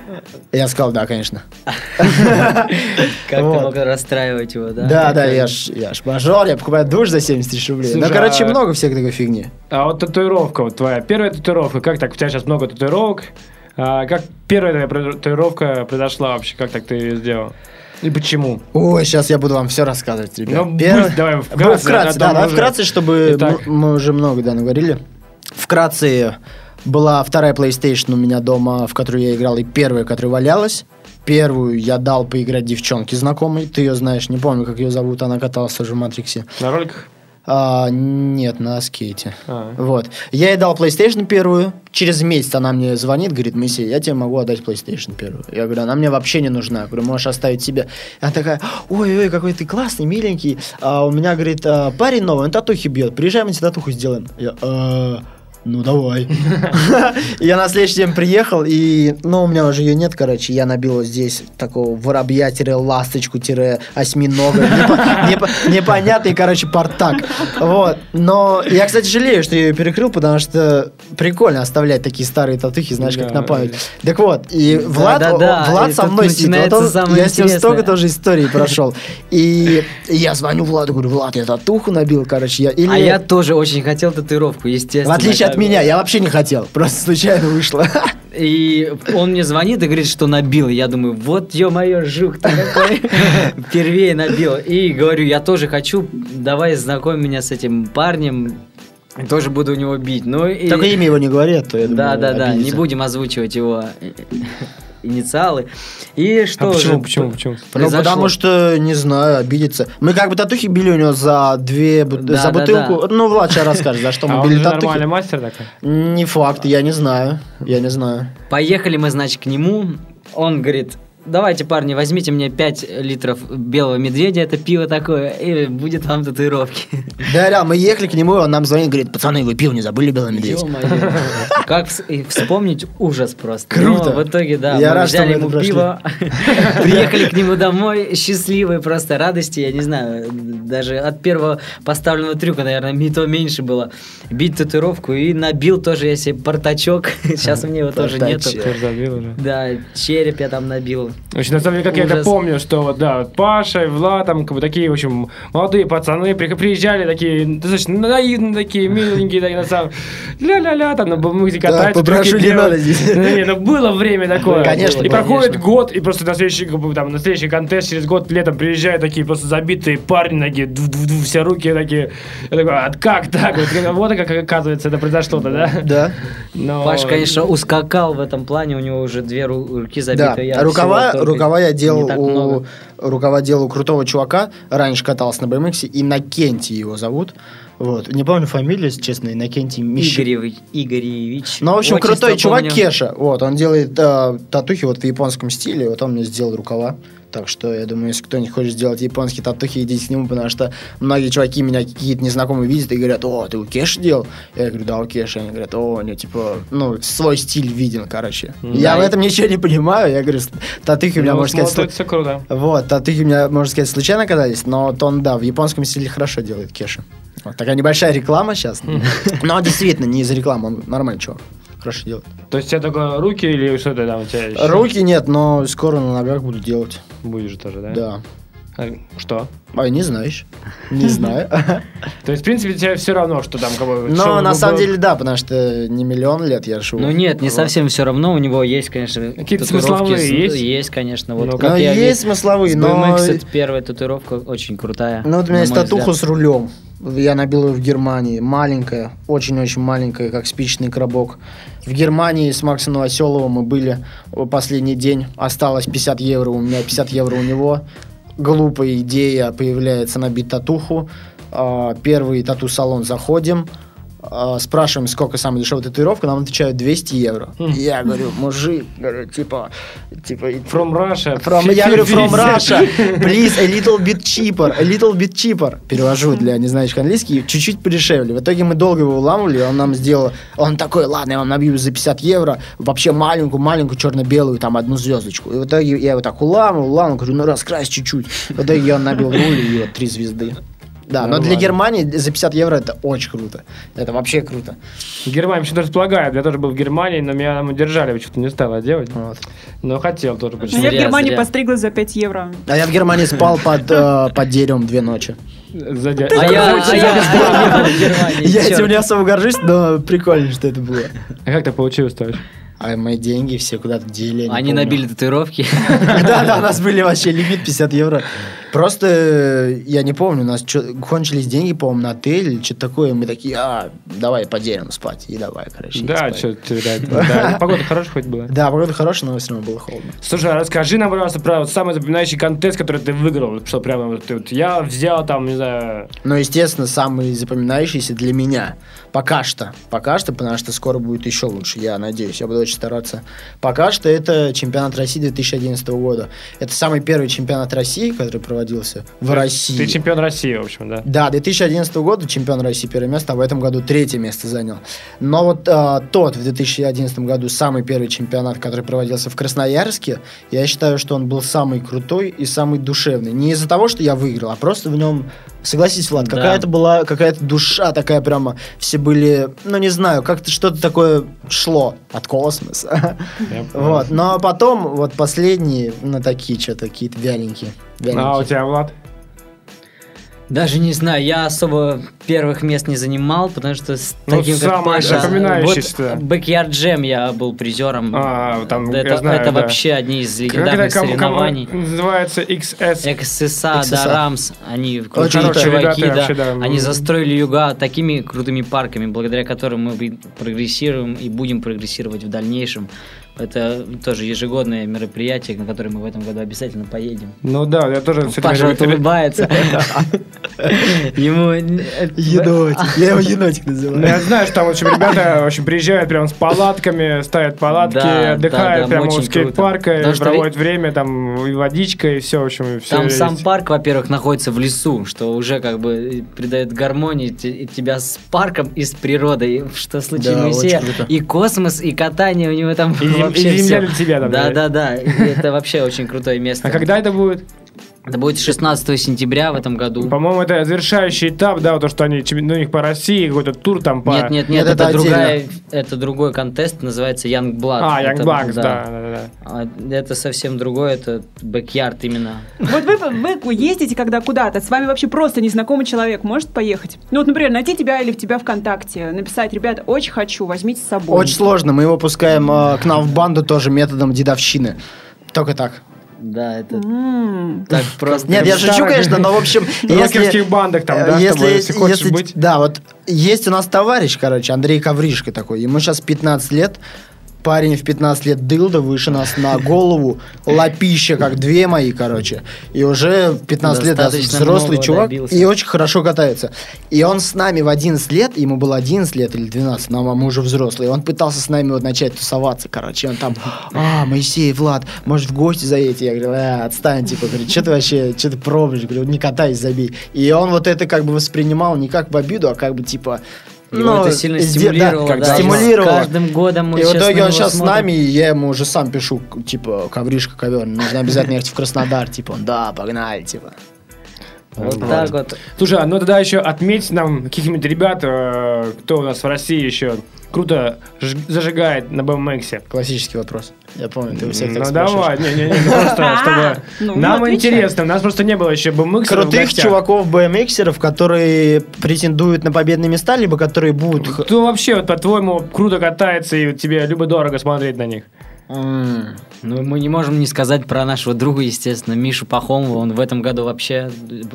Я сказал, да, конечно. как ты мог расстраивать его, да? Да, да, я ж, я ж мажор, я покупаю душ за 70 тысяч рублей. Ну, короче, а- много всякой такой фигни. А вот татуировка, вот твоя первая татуировка, как так? У тебя сейчас много татуировок. А, как первая твоя татуировка произошла вообще? Как так ты ее сделал? И почему? Ой, сейчас я буду вам все рассказывать, ребят. Ну, Первое- будь- давай Ну, вкратце, вкратце, а то да, мы давай уже- вкратце, чтобы Итак. мы, мы уже много, да, наговорили. Вкратце Была вторая PlayStation у меня дома, в которую я играл, и первая, которая валялась. Первую я дал поиграть девчонке знакомой. Ты ее знаешь, не помню, как ее зовут. Она каталась тоже в Матриксе. На роликах? А, нет, на скейте. А. Вот. Я ей дал PlayStation первую. Через месяц она мне звонит, говорит, Моисей, я тебе могу отдать PlayStation первую. Я говорю, она мне вообще не нужна. Я говорю, можешь оставить себе. Она такая, ой-ой, какой ты классный, миленький. А у меня, говорит, а, парень новый, он татухи бьет. Приезжай, мы тебе татуху сделаем. Я, «А, ну давай. Я на следующий день приехал, и, ну, у меня уже ее нет, короче, я набил здесь такого воробья-ласточку-осьминога. Непо- непо- Непонятный, короче, портак. Вот. Но я, кстати, жалею, что я ее перекрыл, потому что прикольно оставлять такие старые татухи, знаешь, как на память. Так вот, и Влад, со мной сидит. Я с ним столько тоже историй прошел. И я звоню Владу, говорю, Влад, я татуху набил, короче. Я. А я тоже очень хотел татуировку, естественно. В отличие от. Меня, я вообще не хотел, просто случайно вышло. И он мне звонит и говорит, что набил. Я думаю, вот ё-моё, жук ты какой. Первее набил. И говорю, я тоже хочу, давай знакомь меня с этим парнем. Тоже буду у него бить. Ну и... Только имя его не говори, а то я Да, думаю, да, да, не обидится. будем озвучивать его инициалы. И что А почему, же почему, почему? Ну, произошло? потому что, не знаю, обидится. Мы как бы татухи били у него за две, Да, за да, бутылку. Ну, Влад сейчас расскажет, за что А мы он били татухи. нормальный мастер такой? Не факт, я не знаю. Я не знаю. Поехали мы, значит, к нему. Он говорит, давайте, парни, возьмите мне 5 литров белого медведя, это пиво такое, и будет вам татуировки. Да, реально, мы ехали к нему, он нам звонит, говорит, пацаны, вы пиво не забыли, белый медведь? Как вспомнить ужас просто. Круто. Но в итоге, да, Я мы рад, взяли ему пиво, приехали к нему домой, счастливые просто радости, я не знаю, даже от первого поставленного трюка, наверное, не то меньше было. Бить татуировку и набил тоже я себе портачок, сейчас у меня его тоже нету. Да, череп я там набил. В общем, на самом деле, как я это Ужас. помню, что вот, да, вот Паша и Влад, там, как бы такие, в общем, молодые пацаны при- приезжали такие, достаточно наивные такие, миленькие, такие, на самом ля-ля-ля, там, на бумаге катаются. попрошу, трюки не надо здесь. Ну, не, ну, было время такое. Конечно, И проходит год, и просто на следующий, как бы, там, на следующий контест через год летом приезжают такие просто забитые парни, такие, все руки такие. Я такой, а как так? Вот, вот как оказывается это произошло-то, да? Да. Но- Паш, конечно, ускакал в этом плане, у него уже две ру- руки Да, забиты. я рукава, только рукава я делал у много. рукава делал у крутого чувака, раньше катался на BMX, Иннокентий его зовут. Вот. Не помню фамилию, если честно, Иннокентий Мищ... Игоревич. Игоревич. Ну, в общем, Отчество крутой чувак помню. Кеша. Вот, он делает э, татухи вот в японском стиле. Вот он мне сделал рукава. Так что я думаю, если кто-нибудь хочет сделать японские татухи, идите к нему, потому что многие чуваки меня какие-то незнакомые видят и говорят, о, ты у Кеши делал? Я говорю, да, у Кеши. Они говорят, о, у него, типа, ну, свой стиль виден, короче. Я в этом ничего не понимаю. Я говорю, татухи у меня, Ну, можно сказать, смотрится круто. вот, татухи у меня, можно сказать, случайно катались, но вот он, да, в японском стиле хорошо делает Кеша. Вот такая небольшая реклама сейчас. Но действительно, не из рекламы, он нормальный чувак. Хорошо делает. То есть у тебя только руки или что то там у тебя еще? Руки нет, но скоро на ногах буду делать. Будешь тоже, да? Да. А, Что? А, не знаешь. Не знаю. То есть, в принципе, тебе все равно, что там как бы... Но на самом деле, да, потому что не миллион лет я живу. Ну нет, не совсем все равно. У него есть, конечно, Какие-то татуировки смысловые есть? Есть, конечно. Вот Ну, как Но я есть смысловые, но... BMX это первая татуировка очень крутая. Ну вот у меня есть татуха с рулем. Я набил ее в Германии. Маленькая, очень-очень маленькая, как спичный коробок. В Германии с Максом Новоселовым мы были последний день. Осталось 50 евро у меня, 50 евро у него. Глупая идея появляется набить татуху. А, Первый тату-салон заходим. А, Спрашиваем, сколько самая дешевая татуировка, нам отвечают 200 евро. Я говорю, мужик, говорю, типа, типа, From Russia. From, я говорю, from Russia, please, a little bit cheaper, a little bit cheaper. Перевожу для не знающих английский, чуть-чуть подешевле. В итоге мы долго его уламывали, он нам сделал, он такой, ладно, я вам набью за 50 евро, вообще маленькую-маленькую черно-белую, там, одну звездочку. И в итоге я его так уламывал, уламывал, говорю, ну раскрась чуть-чуть. В итоге он набил руль и вот три звезды. Да, но для Нормально. Германии за 50 евро это очень круто. Это вообще круто. Германия почему-то располагает. Я тоже был в Германии, но меня там удержали, почему-то не стало делать. Вот. Но хотел тоже Ну, почему Я в Германии зря. постриглась за 5 евро. А я в Германии спал под, э, под деревом две ночи. Сзади- А я, а я, я в Германии, Я чёрт. этим не особо горжусь, но прикольно, что это было. А как так получилось, то есть? А мои деньги все куда-то дели. Они помню. набили татуировки. Да, да, у нас были вообще лимит 50 евро. Просто э, я не помню, у нас чё- кончились деньги, по-моему, на отель или что-то такое. Мы такие, а, давай поделим спать. И давай, короче. Да, спать. что тебе да, да. Погода хорошая хоть была. Да, погода хорошая, но все равно было холодно. Слушай, а расскажи нам, пожалуйста, про вот самый запоминающий контест, который ты выиграл. Что прямо вот, ты вот я взял там, не знаю... Но, естественно, самый запоминающийся для меня. Пока что. Пока что, потому что скоро будет еще лучше, я надеюсь. Я буду очень стараться. Пока что это чемпионат России 2011 года. Это самый первый чемпионат России, который проводился в России. Ты чемпион России, в общем, да? Да, 2011 года чемпион России первое место, а в этом году третье место занял. Но вот а, тот в 2011 году самый первый чемпионат, который проводился в Красноярске, я считаю, что он был самый крутой и самый душевный. Не из-за того, что я выиграл, а просто в нем, согласись, Влад, Да. какая-то была какая-то душа такая прямо, все были, ну не знаю, как-то что-то такое шло от космоса. Вот, но потом вот последние, ну такие что-то какие-то вяленькие. А у вяленькие. тебя, Влад? Даже не знаю, я особо первых мест не занимал, потому что с Ну, таким как Паша... запоминающееся-то. Вот Backyard Jam я был призером. А, там, это я знаю, это да. вообще одни из легендарных ком- ком- соревнований. называется XS? XSA, XSA. да, Рамс, они крутые хорошие чуваки, да. вообще, да. Они застроили юга такими крутыми парками, благодаря которым мы прогрессируем и будем прогрессировать в дальнейшем. Это тоже ежегодное мероприятие, на которое мы в этом году обязательно поедем. Ну да, я тоже Паша вот улыбается. Ему... Енотик. Я его енотик Ну, называю. я знаю, что там, в общем, ребята, в общем, приезжают прям с палатками, ставят палатки, отдыхают прямо у скейт-парка, проводят время, там, и водичка, и все, в общем, все Там сам парк, во-первых, находится в лесу, что уже как бы придает гармонии тебя с парком и с природой, что Моисея. круто. И космос, и катание у него там И вообще и земля всё. для тебя там, Да, да? да, Это вообще очень крутое место. А когда это будет? Это будет 16 сентября в этом году. По-моему, это завершающий этап, да, то, что они, ну, у них по России, какой-то тур там по... Нет, нет, Нет, нет, это это, другая, это другой контест, называется Young Blood. А, Young Это, Bucks, да, да, да. да. А Это совсем другое, это backyard именно. Вот вы, вы ездите когда куда-то, с вами вообще просто незнакомый человек может поехать? Ну вот, например, найти тебя или в тебя ВКонтакте, написать, ребята, очень хочу, возьмите с собой. Очень сложно. Мы его пускаем э, к нам в банду тоже методом дедовщины. Только так. Да, это так просто. Нет, я шучу, конечно, но в общем... В рокерских бандах там, да, если, если хочешь если- быть. Да, вот есть у нас товарищ, короче, Андрей Ковришка такой. Ему сейчас 15 лет. Парень в 15 лет дылда выше нас на голову, лапища, как две мои, короче. И уже в 15 лет Достаточно взрослый многого чувак добился. и очень хорошо катается. И он с нами в 11 лет, ему было 11 лет или 12, но мы уже взрослые. Он пытался с нами вот начать тусоваться, короче. Он там, а, Моисей, Влад, может в гости заедете? Я говорю, а, отстань, типа, говорю, что ты вообще, что ты пробуешь? Говорю, не катайся, забей. И он вот это как бы воспринимал не как в обиду, а как бы типа... Его это сильно стимулировало, да, да, стимулировало. с каждым годом мы И в итоге он сейчас с смотрим. нами, и я ему уже сам пишу, типа, ковришка, ковер, нужно обязательно ехать в Краснодар, типа, он, да, погнали, типа. Вот так вот. Слушай, а ну тогда еще отметь нам каких-нибудь ребят, э, кто у нас в России еще круто ж- зажигает на BMX. Классический вопрос. Я помню, ты у всех так Ну давай, не-не-не, ну просто чтобы... Ну, Нам отвечай. интересно, у нас просто не было еще BMX. Крутых чуваков BMXеров, которые претендуют на победные места, либо которые будут... Кто вообще, вот, по-твоему, круто катается и тебе любо-дорого смотреть на них? Ну, мы не можем не сказать про нашего друга, естественно, Мишу Пахомова. Он в этом году вообще,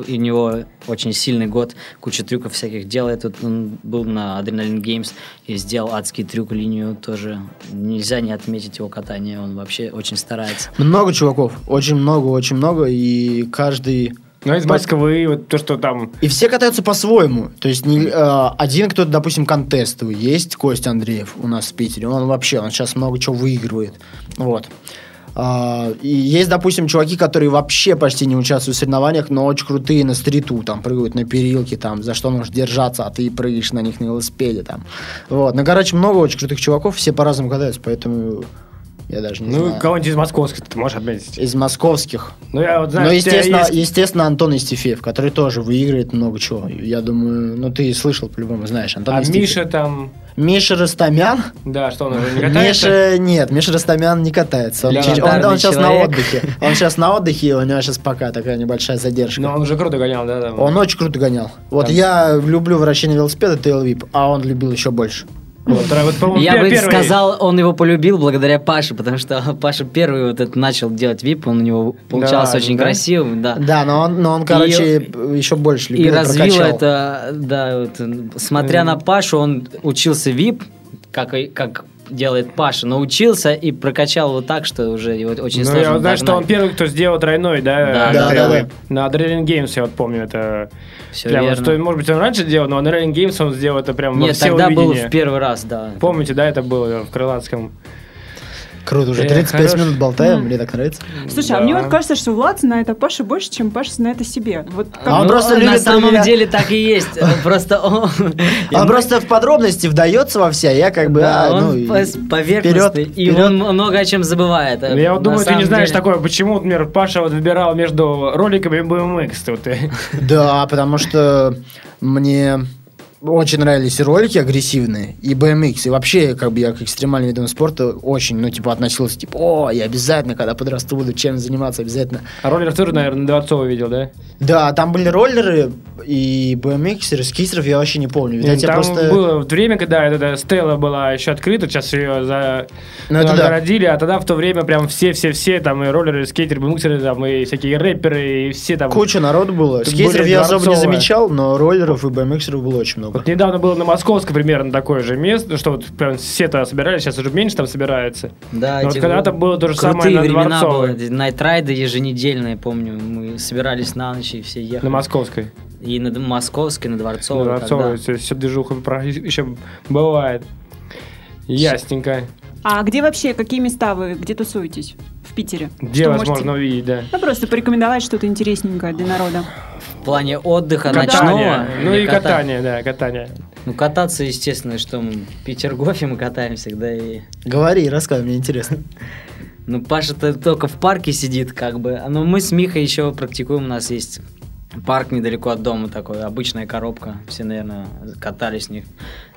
у него очень сильный год, куча трюков всяких делает. Вот он был на Adrenaline Games и сделал адский трюк линию тоже. Нельзя не отметить его катание, он вообще очень старается. Много чуваков, очень много, очень много, и каждый... Ну, из Москвы, вот то, что там... И все катаются по-своему. То есть не, э, один кто-то, допустим, контестовый. Есть Костя Андреев у нас в Питере. Он вообще, он сейчас много чего выигрывает. Вот. А, и есть, допустим, чуваки, которые вообще почти не участвуют в соревнованиях, но очень крутые на стриту, там прыгают на перилке, там, за что можешь держаться, а ты прыгаешь на них на велосипеде, там. Вот. Ну, короче, много очень крутых чуваков, все по-разному катаются, поэтому я даже не Ну, знаю. кого-нибудь из московских ты можешь отметить. Из московских. Ну, я вот знаю, Ну, естественно, есть- естественно, Антон Истефеев, который тоже выигрывает много чего. Я думаю, ну ты слышал по-любому, знаешь. Антон А Истефеев. Миша там... Миша Растамян? Да, что он уже не катается? Миша, нет, Миша Растамян не катается. Он, чуть- он- он сейчас на отдыхе. Он сейчас на отдыхе, у него сейчас пока такая небольшая задержка. Но он уже круто гонял, да? да. Он очень круто гонял. Вот Там- я люблю вращение велосипеда, вип, а он любил еще больше. Вот, вот, Я бы первый- сказал, он его полюбил благодаря Паше, потому что Паша первый вот это начал делать вип, он у него получался Да, очень да? красивым, да. Да, но он, но он короче, еще больше И любил, развил прокачал. это, да, вот, смотря на Пашу, он учился вип, как, и- как делает Паша, научился и прокачал его так, что уже его очень Ну, сложно я вот знаю, что он первый, кто сделал тройной, да? Да, да, да, да. На Adrenaline Games я вот помню это. Всё прям, верно. что, может быть, он раньше делал, но Adrenaline Games он сделал это прям во Нет, все тогда был увидения. в первый раз, да. Помните, да, это было в Крылатском? Круто, уже Э, 35 хорош. минут болтаем, мне так нравится. Слушай, а Да. мне вот кажется, что Влад знает о Паше больше, чем Паша знает о себе. Вот как- А он Ну, просто на любит самом проверять. деле так и есть. Просто он... Он просто в подробности вдается во все, а я как бы, Да, а, он ну, и- поверхностный, вперед, и вперед. он много о чем забывает. Ну, Я вот На думаю, ты не знаешь деле. такое, почему, например, Паша вот выбирал между роликами и BMX. Вот, э. Да, потому что мне очень нравились и ролики агрессивные, и BMX, и вообще, как бы я к экстремальным видам спорта очень, ну, типа, относился, типа, о, я обязательно, когда подрасту, буду чем заниматься, обязательно. А роллер тоже, наверное, Дворцова видел, да? Да, там были роллеры и BMX, скейтеров я вообще не помню. Видать, Там просто... было время, когда эта стела была еще открыта, сейчас ее за... Ну, это да. огородили, а тогда в то время прям все-все-все, там и роллеры, и скейтеры, бумиксеры, там и всякие рэперы, и все там... Куча народу было. Скейтеров я особо не замечал, но роллеров и BMXеров было очень много. Вот недавно было на Московской примерно такое же место, что вот прям все то собирались, сейчас уже меньше там собирается. Да, Но вот когда-то было то же самое на времена Дворцовой. было. Найтрайды еженедельные, помню. Мы собирались на ночь и все На ехали. Московской. И на Московской, на На Дворцовой. Дворцовой. когда. Все, движуха про- еще бывает. Ясненько. А где вообще, какие места вы, где тусуетесь? В Питере? Где Что вас можете- увидеть, да. Ну, просто порекомендовать что-то интересненькое для народа. В плане отдыха Катание. ночного. Ну и ката- катание, да, катание. Ну, кататься, естественно, что мы в Петергофе мы катаем всегда. И... Говори, рассказывай, мне интересно. Ну, Паша-то только в парке сидит, как бы. Но мы с Михой еще практикуем. У нас есть парк недалеко от дома такой, обычная коробка. Все, наверное, катались в них.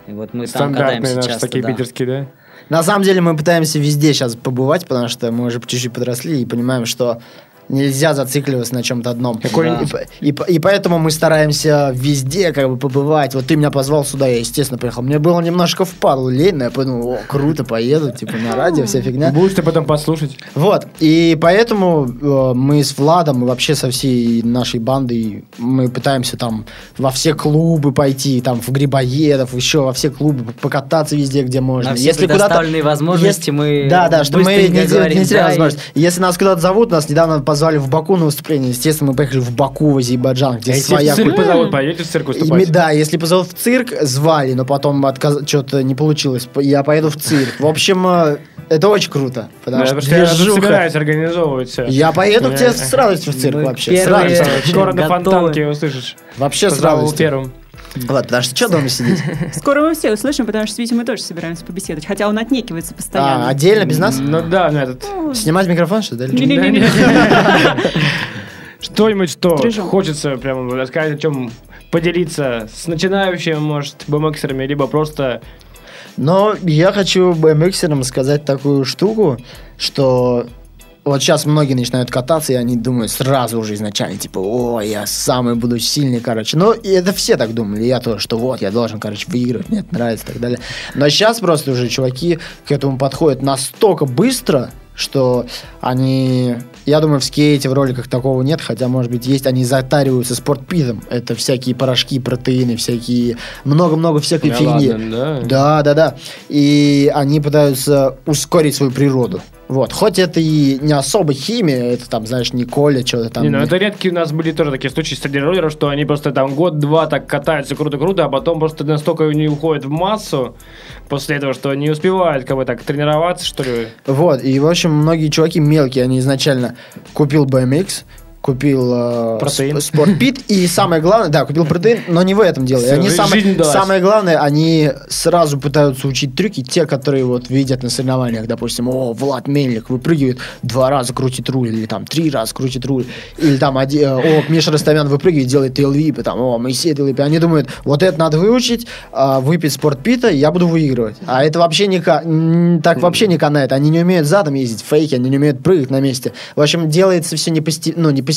И вот мы там Стандартные катаемся наши часто, такие да. питерские, да? На самом деле мы пытаемся везде сейчас побывать, потому что мы уже чуть-чуть подросли и понимаем, что нельзя зацикливаться на чем-то одном. Какой-нибудь- И, и и поэтому мы стараемся везде как бы побывать. Вот ты меня позвал сюда, я, естественно, приехал. Мне было немножко впадло лень, но я подумал, о, круто, поеду, типа на радио, вся фигня. Будешь ты потом послушать. Вот, и поэтому э, мы с Владом и вообще со всей нашей бандой мы пытаемся там во все клубы пойти, там в Грибоедов, еще во все клубы покататься везде, где можно. На все предоставленные возможности мы Да, да, что мы не, говорим, не теряем да, и- возможность. Если нас куда-то зовут, нас недавно позвали в Баку на выступление, естественно, мы поехали в Баку, в Азербайджан, где А если своя в цирк культура. позовут, пойдете в цирк выступать? да, если позовут в цирк, звали, но потом отказ... что-то не получилось. Я поеду в цирк. В общем, э, это очень круто. Потому Да, что я собираюсь организовывать все. Я поеду к тебе Я- с радостью в цирк вообще. С первые- радостью. Скоро на фонтанке услышишь. Вообще с радостью. первым. Вот, потому что что дома сидеть? Скоро мы все услышим, потому что с Витей мы тоже собираемся побеседовать. Хотя он отнекивается постоянно. А, отдельно, без нас? Ну да, ну этот... Снимать микрофон, что ли? Что-нибудь, что хочется прям рассказать, о чем поделиться с начинающим, может, бмексерами, либо просто... Но я хочу BMXерам сказать такую штуку, что вот сейчас многие начинают кататься, и они думают сразу уже изначально, типа, о, я самый буду сильный, короче. Ну, и это все так думали, я тоже, что вот, я должен, короче, выигрывать, мне это нравится и так далее. Но сейчас просто уже чуваки к этому подходят настолько быстро, что они... Я думаю, в скейте, в роликах такого нет, хотя, может быть, есть. Они затариваются спортпитом. Это всякие порошки, протеины, всякие... Много-много всякой Да фигни. ладно, да? Да, да, да. И они пытаются ускорить свою природу. Вот. Хоть это и не особо химия, это там, знаешь, не коля, что-то там. Не, ну это редкие у нас были тоже такие случаи среди роллеров, что они просто там год-два так катаются круто-круто, а потом просто настолько они уходят в массу после этого, что не успевают как бы так тренироваться, что ли. Вот, и, в общем, многие чуваки мелкие, они изначально купил BMX, купил э, Протеин. сп- спортпит, и самое главное, да, купил протеин, но не в этом дело. И Всё, они жизнь самое, самое главное, они сразу пытаются учить трюки, те, которые вот видят на соревнованиях, допустим, о, Влад Мельник выпрыгивает, два раза крутит руль, или там три раза крутит руль, или там, оди- э, о, Миша Ростовян выпрыгивает, делает тейлвип, и там, о, Моисей тейлвип, они думают, вот это надо выучить, а, выпить спортпита, я буду выигрывать. А это вообще не, так вообще не канает, они не умеют задом ездить, фейки, они не умеют прыгать на месте. В общем, делается все не, посте- ну, не постепенно.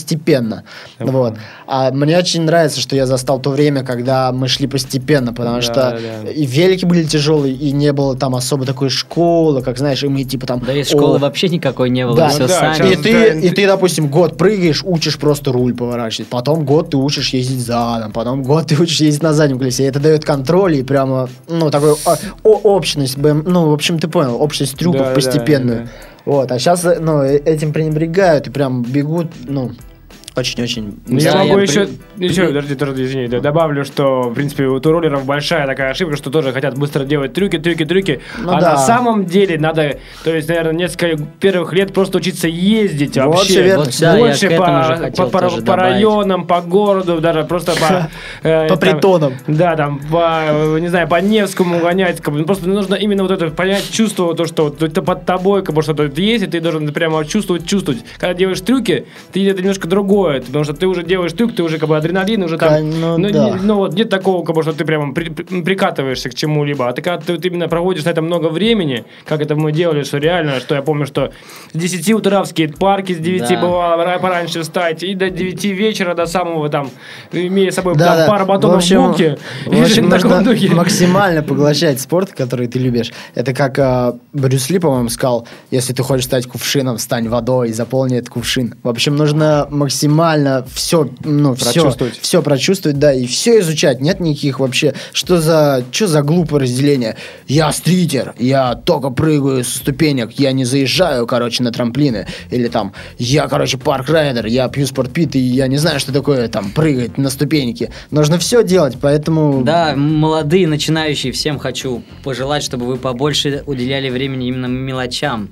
Вот. А мне очень нравится, что я застал то время, когда мы шли постепенно, потому Да, что да, да. и велики были тяжелые, и не было там особо такой школы, как знаешь, и мы типа там... Да из школы «О, вообще никакой не было, Да. все Ну да, сами. и ты, да, и ты- допустим, год прыгаешь, учишь просто руль поворачивать. Потом год ты учишь ездить задом. Потом год ты учишь ездить на заднем колесе. И это дает контроль и прямо, ну, такую а, о- общность. БМ Ну, в общем, ты понял, общность трюков Да, да, постепенную. да. Вот. А сейчас, ну, э- этим пренебрегают и прям бегут, ну, очень-очень... Ну, я могу я еще, при- еще, подожди, подожди, извини, да, добавлю, что, в принципе, у туролеров большая такая ошибка, что тоже хотят быстро делать трюки, трюки, трюки, Ну а да. на самом деле надо, то есть, наверное, несколько первых лет просто учиться ездить Вот вообще. верно. Вот да, больше по, по, по- по районам, по городу, даже просто по... э, По там, притонам. Да, там, по, не знаю, по Невскому гонять. как бы, ну, Просто нужно именно вот это понять, чувство, то, что это под тобой, как бы что-то есть, и ты должен прямо чувствовать, чувствовать. Когда делаешь трюки, ты это немножко другое, потому что ты уже делаешь трюк, ты уже как бы адреналин, уже там... Ну ну, да. ну, вот нет такого, как бы, что ты прямо при- при- прикатываешься к чему-либо. А ты когда ты вот именно проводишь на это много времени, как это мы делали, что реально, что я помню, что с 10 утра в скейт-парке, с 9 Да. бывало ра- пораньше встать, и до 9 вечера, до самого там, имея с собой Да, там, да. пару батонов в общем, в общем, в таком нужно максимально поглощать спорт, который ты любишь. Это как а, Брюс Ли, по-моему, сказал, если ты хочешь стать кувшином, стань водой и заполни этот кувшин. В общем, нужно максимально все, ну, все, Прочувствовать. все прочувствовать, да, и все изучать. Нет никаких вообще, что за, что за глупое разделение. Я стритер, я только прыгаю со ступенек, я не заезжаю, короче, на трамплины. Или там, я, короче, парк-райдер, я пью спортпит, и я не знаю, что такое там прыгать на ступеньки. Нужно все делать, поэтому... Да, молодые, начинающие, всем хочу пожелать, чтобы вы побольше уделяли времени именно мелочам.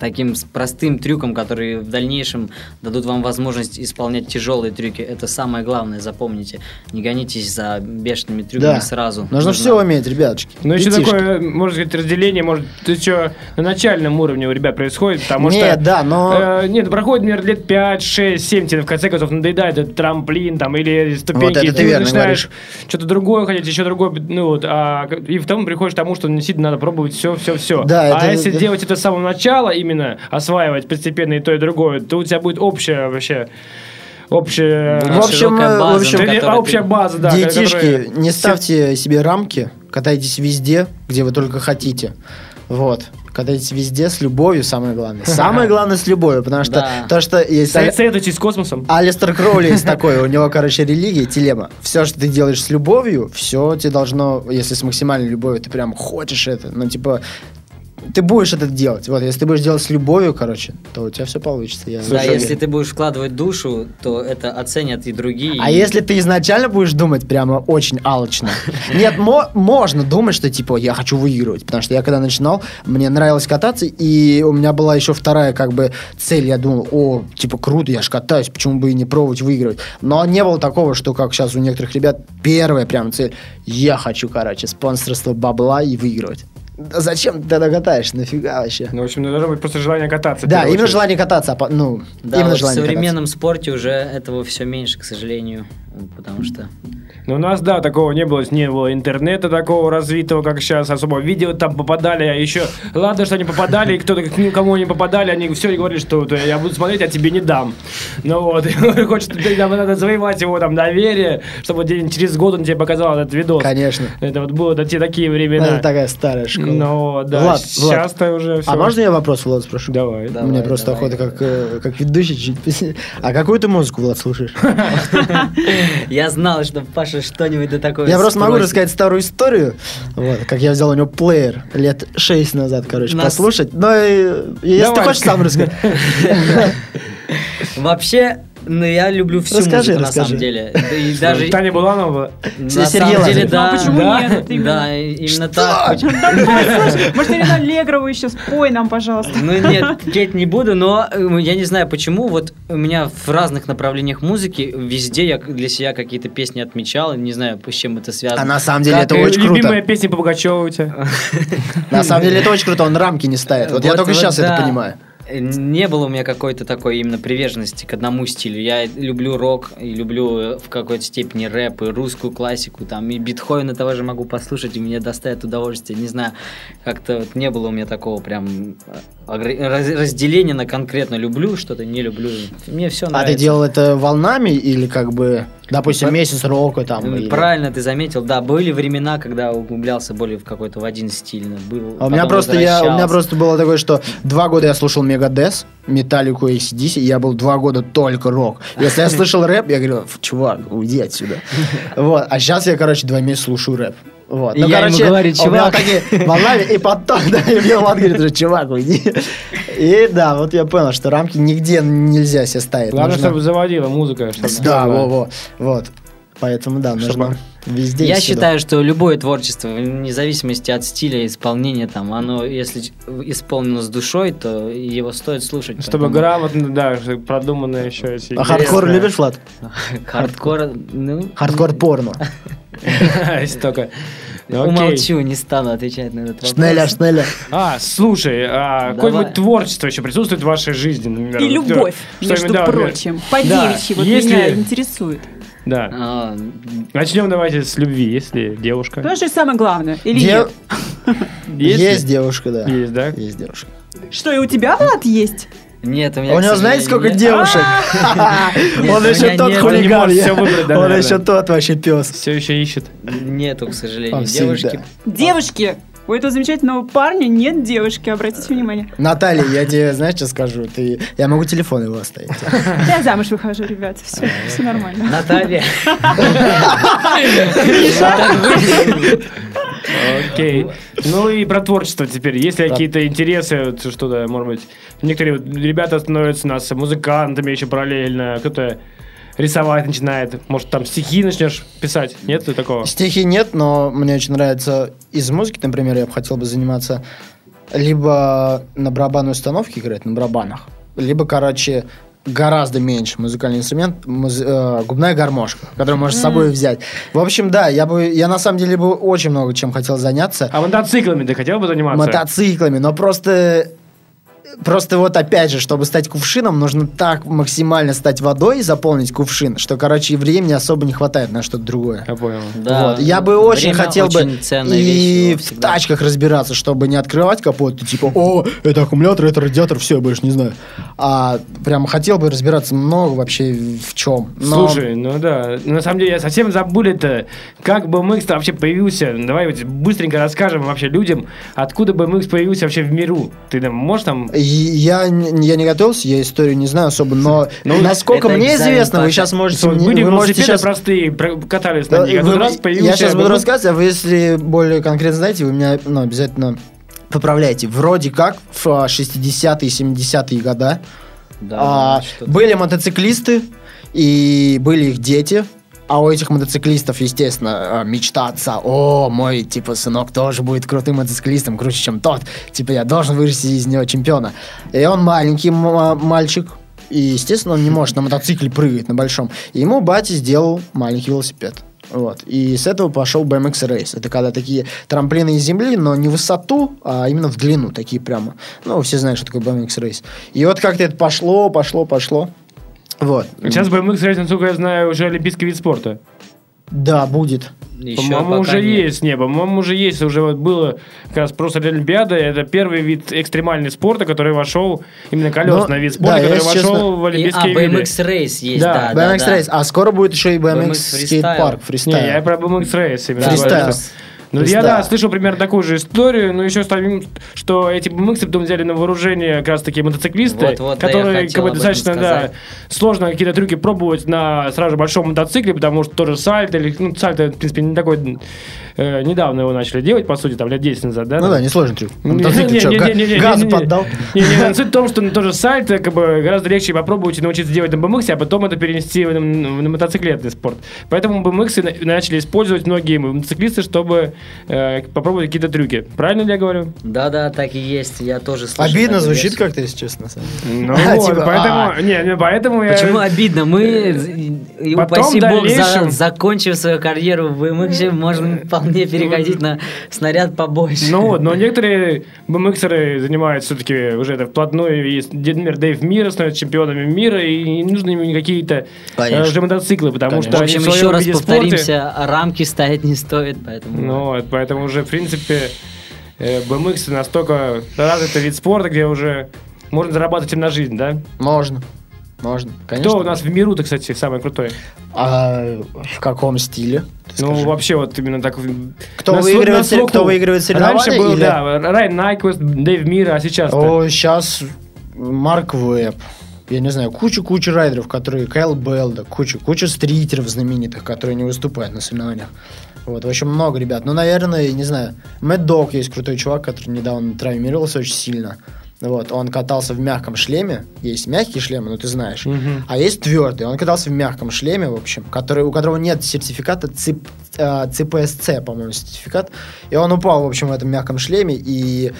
Таким простым трюкам, которые в дальнейшем дадут вам возможность исполнять тяжелые трюки. Это самое главное, запомните. Не гонитесь за бешеными трюками Да. сразу. Нужно все уметь, ребяточки. Ну, еще такое, можно сказать, разделение, может, ты что, на начальном уровне у ребят происходит, потому Нет, что... да, но- э, нет, проходит, наверное, лет 5, 6, 7, тебе в конце концов надоедает этот трамплин там или ступеньки, Вот это ты ты верно начинаешь говоришь. что-то другое хотеть, еще другое, ну вот, а, и в том приходишь к тому, что действительно надо пробовать все, все, все. Да, а это- если да. делать это с самого начала именно, осваивать постепенно и то, и другое, то у тебя будет общая вообще, общая... В общем, э, в база, общем, а общая ты- база, да. Детишки, которая- не ставьте себе рамки, катайтесь везде, где вы только хотите. Вот. Катайтесь везде с любовью, самое главное. Самое главное с любовью, потому что Да. то, что есть... Совет- Советуйтесь с космосом. Алистер Кроули есть такой, у него, короче, религия, телема. Все, что ты делаешь с любовью, все тебе должно, если с максимальной любовью, ты прям хочешь это, ну, типа, ты будешь это делать. Вот, если ты будешь делать с любовью, короче, то у тебя все получится. Я Да, если ты будешь вкладывать душу, то это оценят и другие. А и- если ты изначально будешь думать прямо очень алчно? Нет, мо- можно думать, что типа я хочу выигрывать. Потому что я когда начинал, мне нравилось кататься, и у меня была еще вторая как бы цель. Я думал, о, типа круто, я ж катаюсь, почему бы и не пробовать выигрывать. Но не было такого, что как сейчас у некоторых ребят первая прям цель. Я хочу, короче, спонсорство бабла и выигрывать. Да зачем ты тогда катаешь? Нафига вообще? Ну, в общем, должно быть просто желание кататься. в Да, именно очередь. желание кататься, а по- ну, Да, именно вот в желание современном спорте уже этого все меньше, к сожалению, потому что Ну, у нас, да, такого не было, не было интернета такого развитого, как сейчас, особо видео там попадали, а еще, ладно, что они попадали, и кто-то, к никому не попадали, они все говорили, что я буду смотреть, а тебе не дам. Ну вот, хочет, нам надо завоевать его там доверие, чтобы через год он тебе показал этот видос. Конечно. Это вот было те такие времена. Это такая старая школа. Ну, да, Влад, Влад, сейчас-то уже все. А можно я вопрос, Влад, спрошу? Давай. Давай, Мне просто давай. охота как, э, как ведущий чуть А какую ты музыку, Влад, слушаешь? я знал, что Паша что-нибудь до такого Я просто могу рассказать старую историю, вот, как я взял у него плеер лет 6 назад, короче, Нас- послушать. Но э, если ты хочешь сам рассказать. Вообще, ну, я люблю всю Расскажи, музыку, на расскажи. самом деле. Да И даже... Таня Буланова. На Сергей самом деле, Лазарев. да. Ну, а почему Да? нет? Вот именно. Да, именно так. Слушай, может, Ирина Аллегрова еще спой нам, пожалуйста. Ну нет, петь не буду, но э, я не знаю почему. Вот у меня в разных направлениях музыки везде я для себя какие-то песни отмечал. Не знаю, с чем это связано. А на самом деле Как это очень Любимая круто. песня по Пугачеву у тебя. На самом деле это очень круто, он рамки не ставит. Вот я только сейчас это понимаю. Не было у меня какой-то такой именно приверженности к одному стилю. Я люблю рок и люблю э, в какой-то степени рэп и русскую классику, там и Бетховена того же могу послушать, и мне доставит удовольствие. Не знаю, как-то вот не было у меня такого прям э, разделения на конкретно люблю что-то, не люблю. Мне все А нравится. ты делал это волнами или как бы, допустим, месяц рока там? Или- Правильно ты заметил, да, были времена, когда углублялся более в какой-то в один стиль. Был, А у меня просто я, у меня просто было такое, что два года я слушал Мегадес, Металлику и ACDC, и я был два года только рок. Если я слышал рэп, я говорил, «Ф, чувак, уйди отсюда. Вот. А сейчас я, короче, два месяца слушаю рэп. Вот. И я ему говорю, «Чувак». такие волнами, и потом, да, и мне Влад говорит, уже, чувак, уйди. И да, вот я понял, что рамки нигде нельзя себе ставить. Главное, Нужно- чтобы заводила музыка. чтобы Да, была. во-во, вот. Поэтому, да, нужно Чтобы- везде и Я считаю, что любое творчество, вне зависимости от стиля исполнения, там, оно, если исполнено с душой, то его стоит слушать. Чтобы поэтому грамотно, да, продуманно еще. эти А хардкор любишь, Влад? Хардкор, ну, Хардкор порно. Если только. Ну, окей. умолчу, не стану отвечать на этот вопрос. Schneller, schneller. А, слушай, а какое-нибудь творчество еще присутствует в вашей жизни? например? И любовь, между прочим. Да, По-девичьи, вот если- меня интересует. Да. А, Начнем давайте с любви, если девушка. Это самое главное. Или Де- нет? Есть девушка, да. Есть, да? Есть девушка. Что, и у тебя, Влад, есть? Нет, у меня, А у него знаете, сколько нет. девушек? Он еще тот хулиган. Он еще тот вообще пес. Все еще ищет. Нету, к сожалению, всегда. девушки. Девушки! У этого замечательного парня нет девушки, обратите внимание. Наталья, я тебе, знаешь, что скажу? Ты... Я могу телефон его оставить. Я замуж выхожу, ребят, все, все нормально. Наталья. Окей. Ну и про творчество теперь. Есть ли какие-то интересы, вот что-то, может быть, некоторые вот ребята становятся у нас музыкантами еще параллельно, кто-то рисовать начинает, может там стихи начнешь писать, нет ли такого? Стихи нет, но мне очень нравится из музыки, например, я бы хотел бы заниматься либо на барабанной установке играть, на барабанах, либо, короче, гораздо меньше музыкальный инструмент, муз- э, губная гармошка, которую можешь с собой взять. В общем, да, я бы, я на самом деле бы очень много чем хотел заняться. А мотоциклами ты хотел бы заниматься? мотоциклами, но просто Просто вот опять же, чтобы стать кувшином, нужно так максимально стать водой и заполнить кувшин, что, короче, времени особо не хватает на что-то другое. Я понял. Да, Вот. Я бы очень хотел очень бы и вещь в всегда. тачках разбираться, чтобы не открывать капот, и типа, о, это аккумулятор, это радиатор, все, я больше не знаю. А прям хотел бы разбираться много вообще в чем. Но Слушай, ну да, на самом деле я совсем забыл это, как BMX -то вообще появился. Давай вот быстренько расскажем вообще людям, откуда BMX появился вообще в миру. Ты там можешь там... я, не- я не готовился, я историю не знаю особо, но Ну, насколько мне известно, вы сейчас можете... Вот были вы можете сейчас простые, про- катались на них. А вы- раз я сейчас буду рассказывать, а вы, если более конкретно знаете, вы меня ну, обязательно поправляйте. Вроде как в а, 60-е, 70-е года Да, а, были мотоциклисты и были их дети. А у этих мотоциклистов, естественно, а, мечта отца. О, мой, типа, сынок тоже будет крутым мотоциклистом, круче, чем тот. Типа, я должен вырасти из него чемпиона. И он маленький а, мальчик. И, естественно, он не может на мотоцикле прыгать на большом. И ему батя сделал маленький велосипед. Вот. И с этого пошел BMX Race. Это когда такие трамплины из земли, но не в высоту, а именно в длину, такие прямо. Ну, все знают, что такое BMX Race. И вот как-то это пошло, пошло, пошло. Вот. Сейчас BMX Race, насколько я знаю, уже олимпийский вид спорта. Да, будет. По-моему, уже нет. есть. Не, по-моему, уже есть. Уже вот было как раз просто Олимпиада. Это первый вид экстремальный спорта, который вошел, именно колесный Ну, вид спорта, да, который вошел честно, в И, а, олимпийские виды. BMX Race есть, Да, да, да, BMX да. Race. А скоро будет еще и BMX, BMX скейт-парк, Не, фристайл. я про BMX Race именно Фристайл. Ну, я, Фристайл. да, слышал примерно такую же историю, но еще ставим, что эти BMX потом взяли на вооружение как раз таки мотоциклисты, Вот-вот, да, я которые хотел как бы, достаточно, да, сложно какие-то трюки пробовать на сразу же большом мотоцикле, потому что тоже сальто, или, ну, сальто, в принципе, не такой, э, недавно его начали делать, по сути, там, лет 10 назад, да? Ну да, несложный трюк. Не- газу не- не. поддал? Не, суть в том, что на тоже сальто как бы гораздо легче попробовать и научиться делать на BMX, а потом это перенести на, на мотоциклетный спорт. Поэтому BMX начали использовать многие мотоциклисты, чтобы э, попробовать какие-то трюки. Правильно ли я говорю? Да-да, так и есть. Я тоже слышал. Обидно звучит как-то, если честно. Ну типа, поэтому, а. не, не, поэтому я... Почему обидно? Мы, упаси бог, закончив свою карьеру в BMX, можем вполне мне переходить на снаряд побольше. Ну вот, но некоторые BMX-еры занимаются все-таки уже это вплотную. И, например, Дэйв Мира становится чемпионами мира, и не нужны им какие-то э, уже мотоциклы, потому Конечно. что В они общем, в еще раз повторимся, рамки ставить не стоит, поэтому... Ну, вот, поэтому уже, в принципе, э, BMX настолько развитый вид спорта, где уже можно зарабатывать им на жизнь, да? Можно. Можно, конечно. Кто у нас в миру-то, кстати, самый крутой? А в каком стиле? Ну, скажи. вообще, вот именно так... Кто на выигрывает на кто выигрывает соревнования Раньше был, или- да, Райан Найквист, Дэйв Мира, а сейчас О, сейчас Марк Веб. Я не знаю, кучу-кучу райдеров, которые... Кайл Белда, куча, куча стритеров знаменитых, которые не выступают на соревнованиях. Вот, в общем, много ребят. Ну, наверное, не знаю, Мэтт Дог есть крутой чувак, который недавно травмировался очень сильно. Вот, он катался в мягком шлеме. Есть мягкие шлемы, ну ты знаешь. Мгм. А есть твердый. Он катался в мягком шлеме, в общем, который, у которого нет сертификата ЦИП, э, ЦПСЦ, по-моему, сертификат. И он упал, в общем, в этом мягком шлеме, и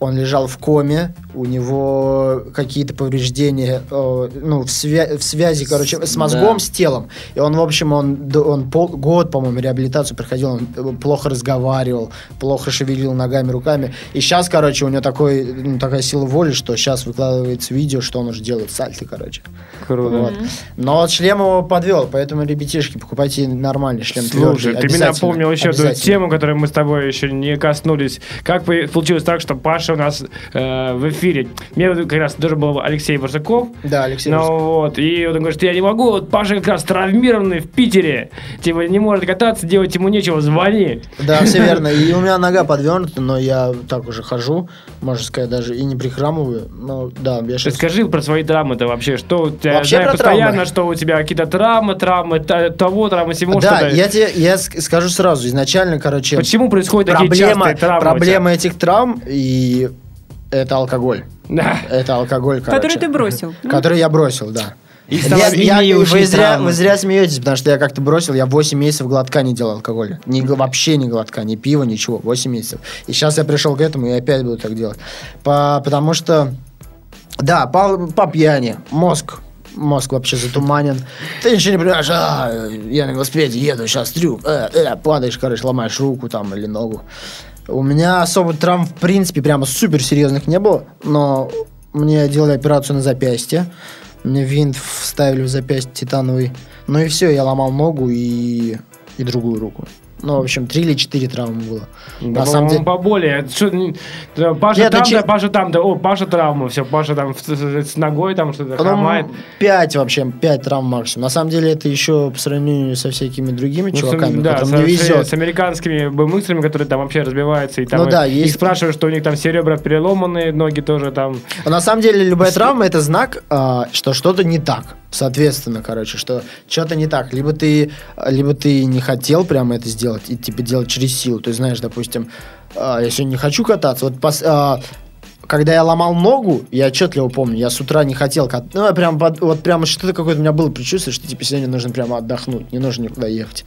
он лежал в коме, у него какие-то повреждения, э, ну, в, свя- в связи, короче, с мозгом, Да. с телом. И он, в общем, он, он пол- год, по-моему, реабилитацию проходил, он э, плохо разговаривал, плохо шевелил ногами, руками. И сейчас, короче, у него такой, ну, такая сила воли, что сейчас выкладывается видео, что он уже делает сальто, короче. Круто. Вот. Но вот шлем его подвел, поэтому, ребятишки, покупайте нормальный шлем Слушай, твердый. ты меня напомнил еще одну тему, которую мы с тобой еще не коснулись. Как получилось так, что Паша у нас э, в эфире? Мне вот как раз тоже был Алексей Барсаков. Да, Алексей. Ну Русский. вот, и он говорит, что я не могу, вот Паша как раз травмированный в Питере, типа не может кататься, делать ему нечего, звони. Да, все верно. И у меня нога подвернута, но я так уже хожу, можно сказать, даже и не прихрамываю. Ну, да, я сейчас... скажи про свои травмы-то вообще, что у тебя, Вообще знаю постоянно, травмы. что у тебя какие-то травмы, травмы, того, травмы, всему, Да, что-то. я тебе я ск- скажу сразу, изначально, короче, Почему происходят такие проблема, частые травмы? проблема этих травм и это алкоголь. Да. Это алкоголь, короче. Который ты бросил. Который я бросил, да. И Я- я- и вы, зря, вы зря смеетесь, потому что я как-то бросил, я 8 месяцев глотка не делал алкоголя. Ни, вообще ни глотка, ни пива, ничего. 8 месяцев. И сейчас я пришел к этому и опять буду так делать. По- потому что, да, по, по пьяни, мозг, мозг вообще затуманен. Ты ничего не понимаешь, а, я на велосипеде еду, сейчас трюк, э, э, падаешь, короче, ломаешь руку там или ногу. У меня особо травм, в принципе, прямо супер серьезных не было, но мне делали операцию на запястье. Мне винт вставили в запястье титановый. Ну и все, я ломал ногу и, и другую руку. Ну, в общем, три или четыре травмы было. Да, На самом деле... поболее. Паша Нет, ну там, че- да, Паша там, да, о, Паша травма, все, Паша там с, с- с ногой там что-то хромает. Ну, пять вообще, пять травм максимум. На самом деле это еще по сравнению со всякими другими Ну, с- чуваками, да, которым с, не с- везет. с американскими бмыксерами, которые там вообще разбиваются, и там Ну и- да, их есть- спрашивают, что у них там все ребра переломанные, ноги тоже там. Но на самом деле любая травма это знак, а, что что-то не так. Соответственно, короче, что что-то не так. Либо ты, либо ты не хотел прямо это сделать и типа делать через силу. Ты знаешь, допустим, а, я сегодня не хочу кататься. Вот пос- а, когда я ломал ногу, я отчетливо помню, я с утра не хотел кататься. Ну, я прям, под- вот прямо что-то какое-то у меня было предчувствие, что типа сегодня нужно прямо отдохнуть, не нужно никуда ехать.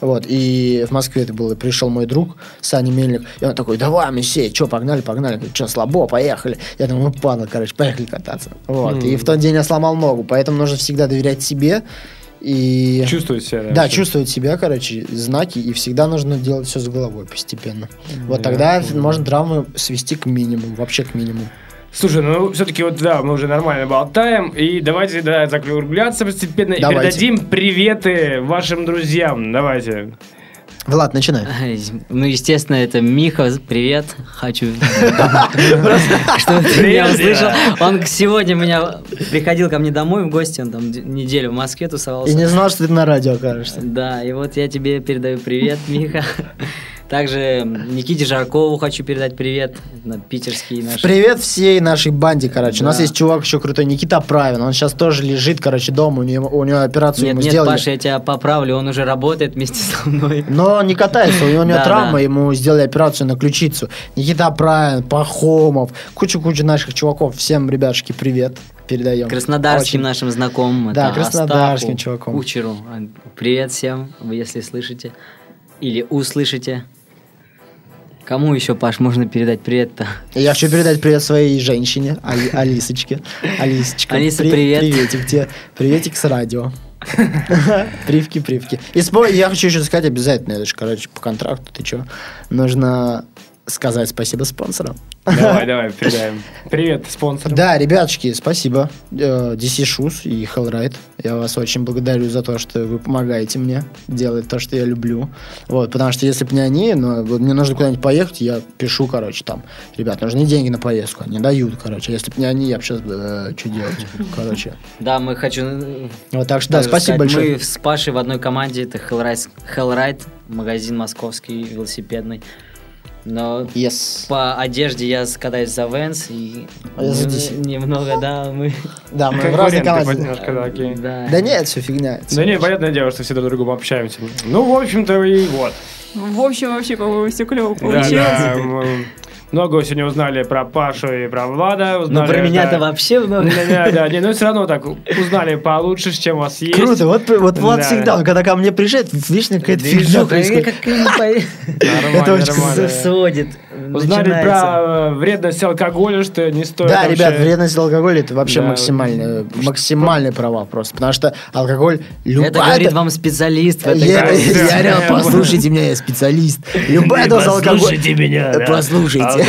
Вот, и в Москве это было, пришел мой друг Саня Мельник, и он такой, давай, Мессей, что, погнали, погнали, что, слабо, поехали. Я думаю, ну, падла, короче, поехали кататься. Вот, и в тот день я сломал ногу, поэтому нужно всегда доверять себе и... Чувствуют себя. Да, что- чувствовать себя, короче, знаки, и всегда нужно делать все с головой постепенно. Вот тогда можно травмы свести к минимуму, вообще к минимуму. Слушай, ну все-таки вот да, мы уже нормально болтаем, и давайте да, закругляться постепенно и Давайте. передадим приветы вашим друзьям. Давайте. Влад, начинай. Ай, Ну, естественно, это Миха. Привет. Хочу, чтобы ты меня услышал. Он сегодня меня приходил ко мне домой в гости. Он там неделю в Москве И тусовался. не знал, что ты на радио окажешься. Да, и вот я тебе передаю привет, Миха. Также Никите Жаркову хочу передать привет. Питерский наш. Привет всей нашей банде, короче. У нас Да. есть чувак еще крутой, Никита Правин. Он сейчас тоже лежит, короче, дома. У него, у него операцию Нет, ему нет, сделали. Паша, я тебя поправлю, он уже работает вместе со мной. Но он не катается, у него, у него Да, травма, да. ему сделали операцию на ключицу. Никита Правин, Пахомов, куча-куча наших чуваков. Всем, ребятушки, привет. Передаем. Краснодарским Очень. нашим знакомым. Да, краснодарским Остапу, чуваком. Кучеру. Привет всем, если слышите. Или услышите. Кому еще, Паш, можно передать привет-то? Я хочу передать привет своей женщине, Али- Алисочке. Алисочка, Алиса, при- привет. Приветик тебе. Приветик с радио. Привки, привки. И я хочу еще сказать обязательно, это же, короче, по контракту, ты что? Нужно сказать спасибо спонсорам. Давай, давай, передаем. Привет, спонсор. Да, ребяточки, спасибо. Э, DC Shoes и Hellride. Я вас очень благодарю за то, что вы помогаете мне делать то, что я люблю. Вот, потому что если бы не они, ну, вот мне нужно куда-нибудь поехать, я пишу, короче, там, ребят, нужны деньги на поездку. Они дают, короче. Если бы не они, я бы сейчас, что делать, короче. Да, мы хочу... э, Вот так что, да, спасибо большое. Мы с Пашей в одной команде, это Hellride, Hellride, магазин московский, велосипедный. Но Yes. по одежде я катаюсь за Венс и А я за нем- DC. немного, да, мы... Да, мы в разной команде. немножко, да, окей. Да. Да нет, все фигня. Да не, понятное дело, что все друг с другом общаемся. Ну, в общем-то, и вот. В общем, вообще, по-моему, все клево Да, получилось. да, мы много сегодня узнали про Пашу и про Влада. Ну, Узнали, про меня-то да. вообще много. Да, да, да, не, ну все равно так узнали получше, чем у вас есть. Круто, вот, вот Влад Да. всегда, когда ко мне приезжает, вечно какая-то фигня происходит. Это очень сводит. Узнали начинается. про вредность алкоголя, что не стоит Да, вообще- ребят, вредность алкоголя это вообще Да. максимальные, максимальные права просто. Потому что алкоголь любая... Это говорит вам специалист в этой Я, я реально, послушайте меня, я специалист. Любая доза алкоголя... Послушайте меня. Послушайте.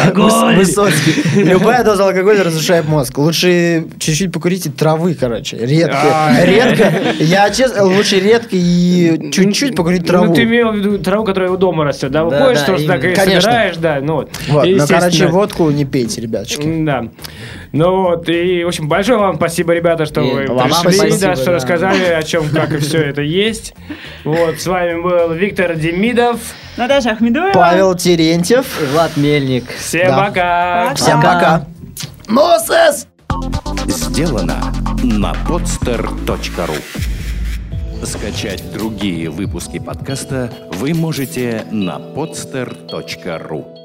Любая доза алкоголя разрушает мозг. Лучше чуть-чуть покурите травы, короче. Редко. А. Редко. Я честно, лучше редко и чуть-чуть покурить траву. Ну, ты имел в виду траву, которая у дома растет, да? Выходишь, просто так и собираешь, да, ну вот. Вот, И, но, короче, водку не пейте, ребяточки. Да. Ну вот, и, в общем, большое вам спасибо, ребята, что И вы вам пришли, спасибо, да, что да. рассказали, о чем, как и все это есть. Вот, с вами был Виктор Демидов. Наташа Ахмедуева. Павел Терентьев. И Влад Мельник. Всем Да. пока! Всем пока. Мосес! Сделано на podster.ru Скачать другие выпуски подкаста вы можете на podster.ru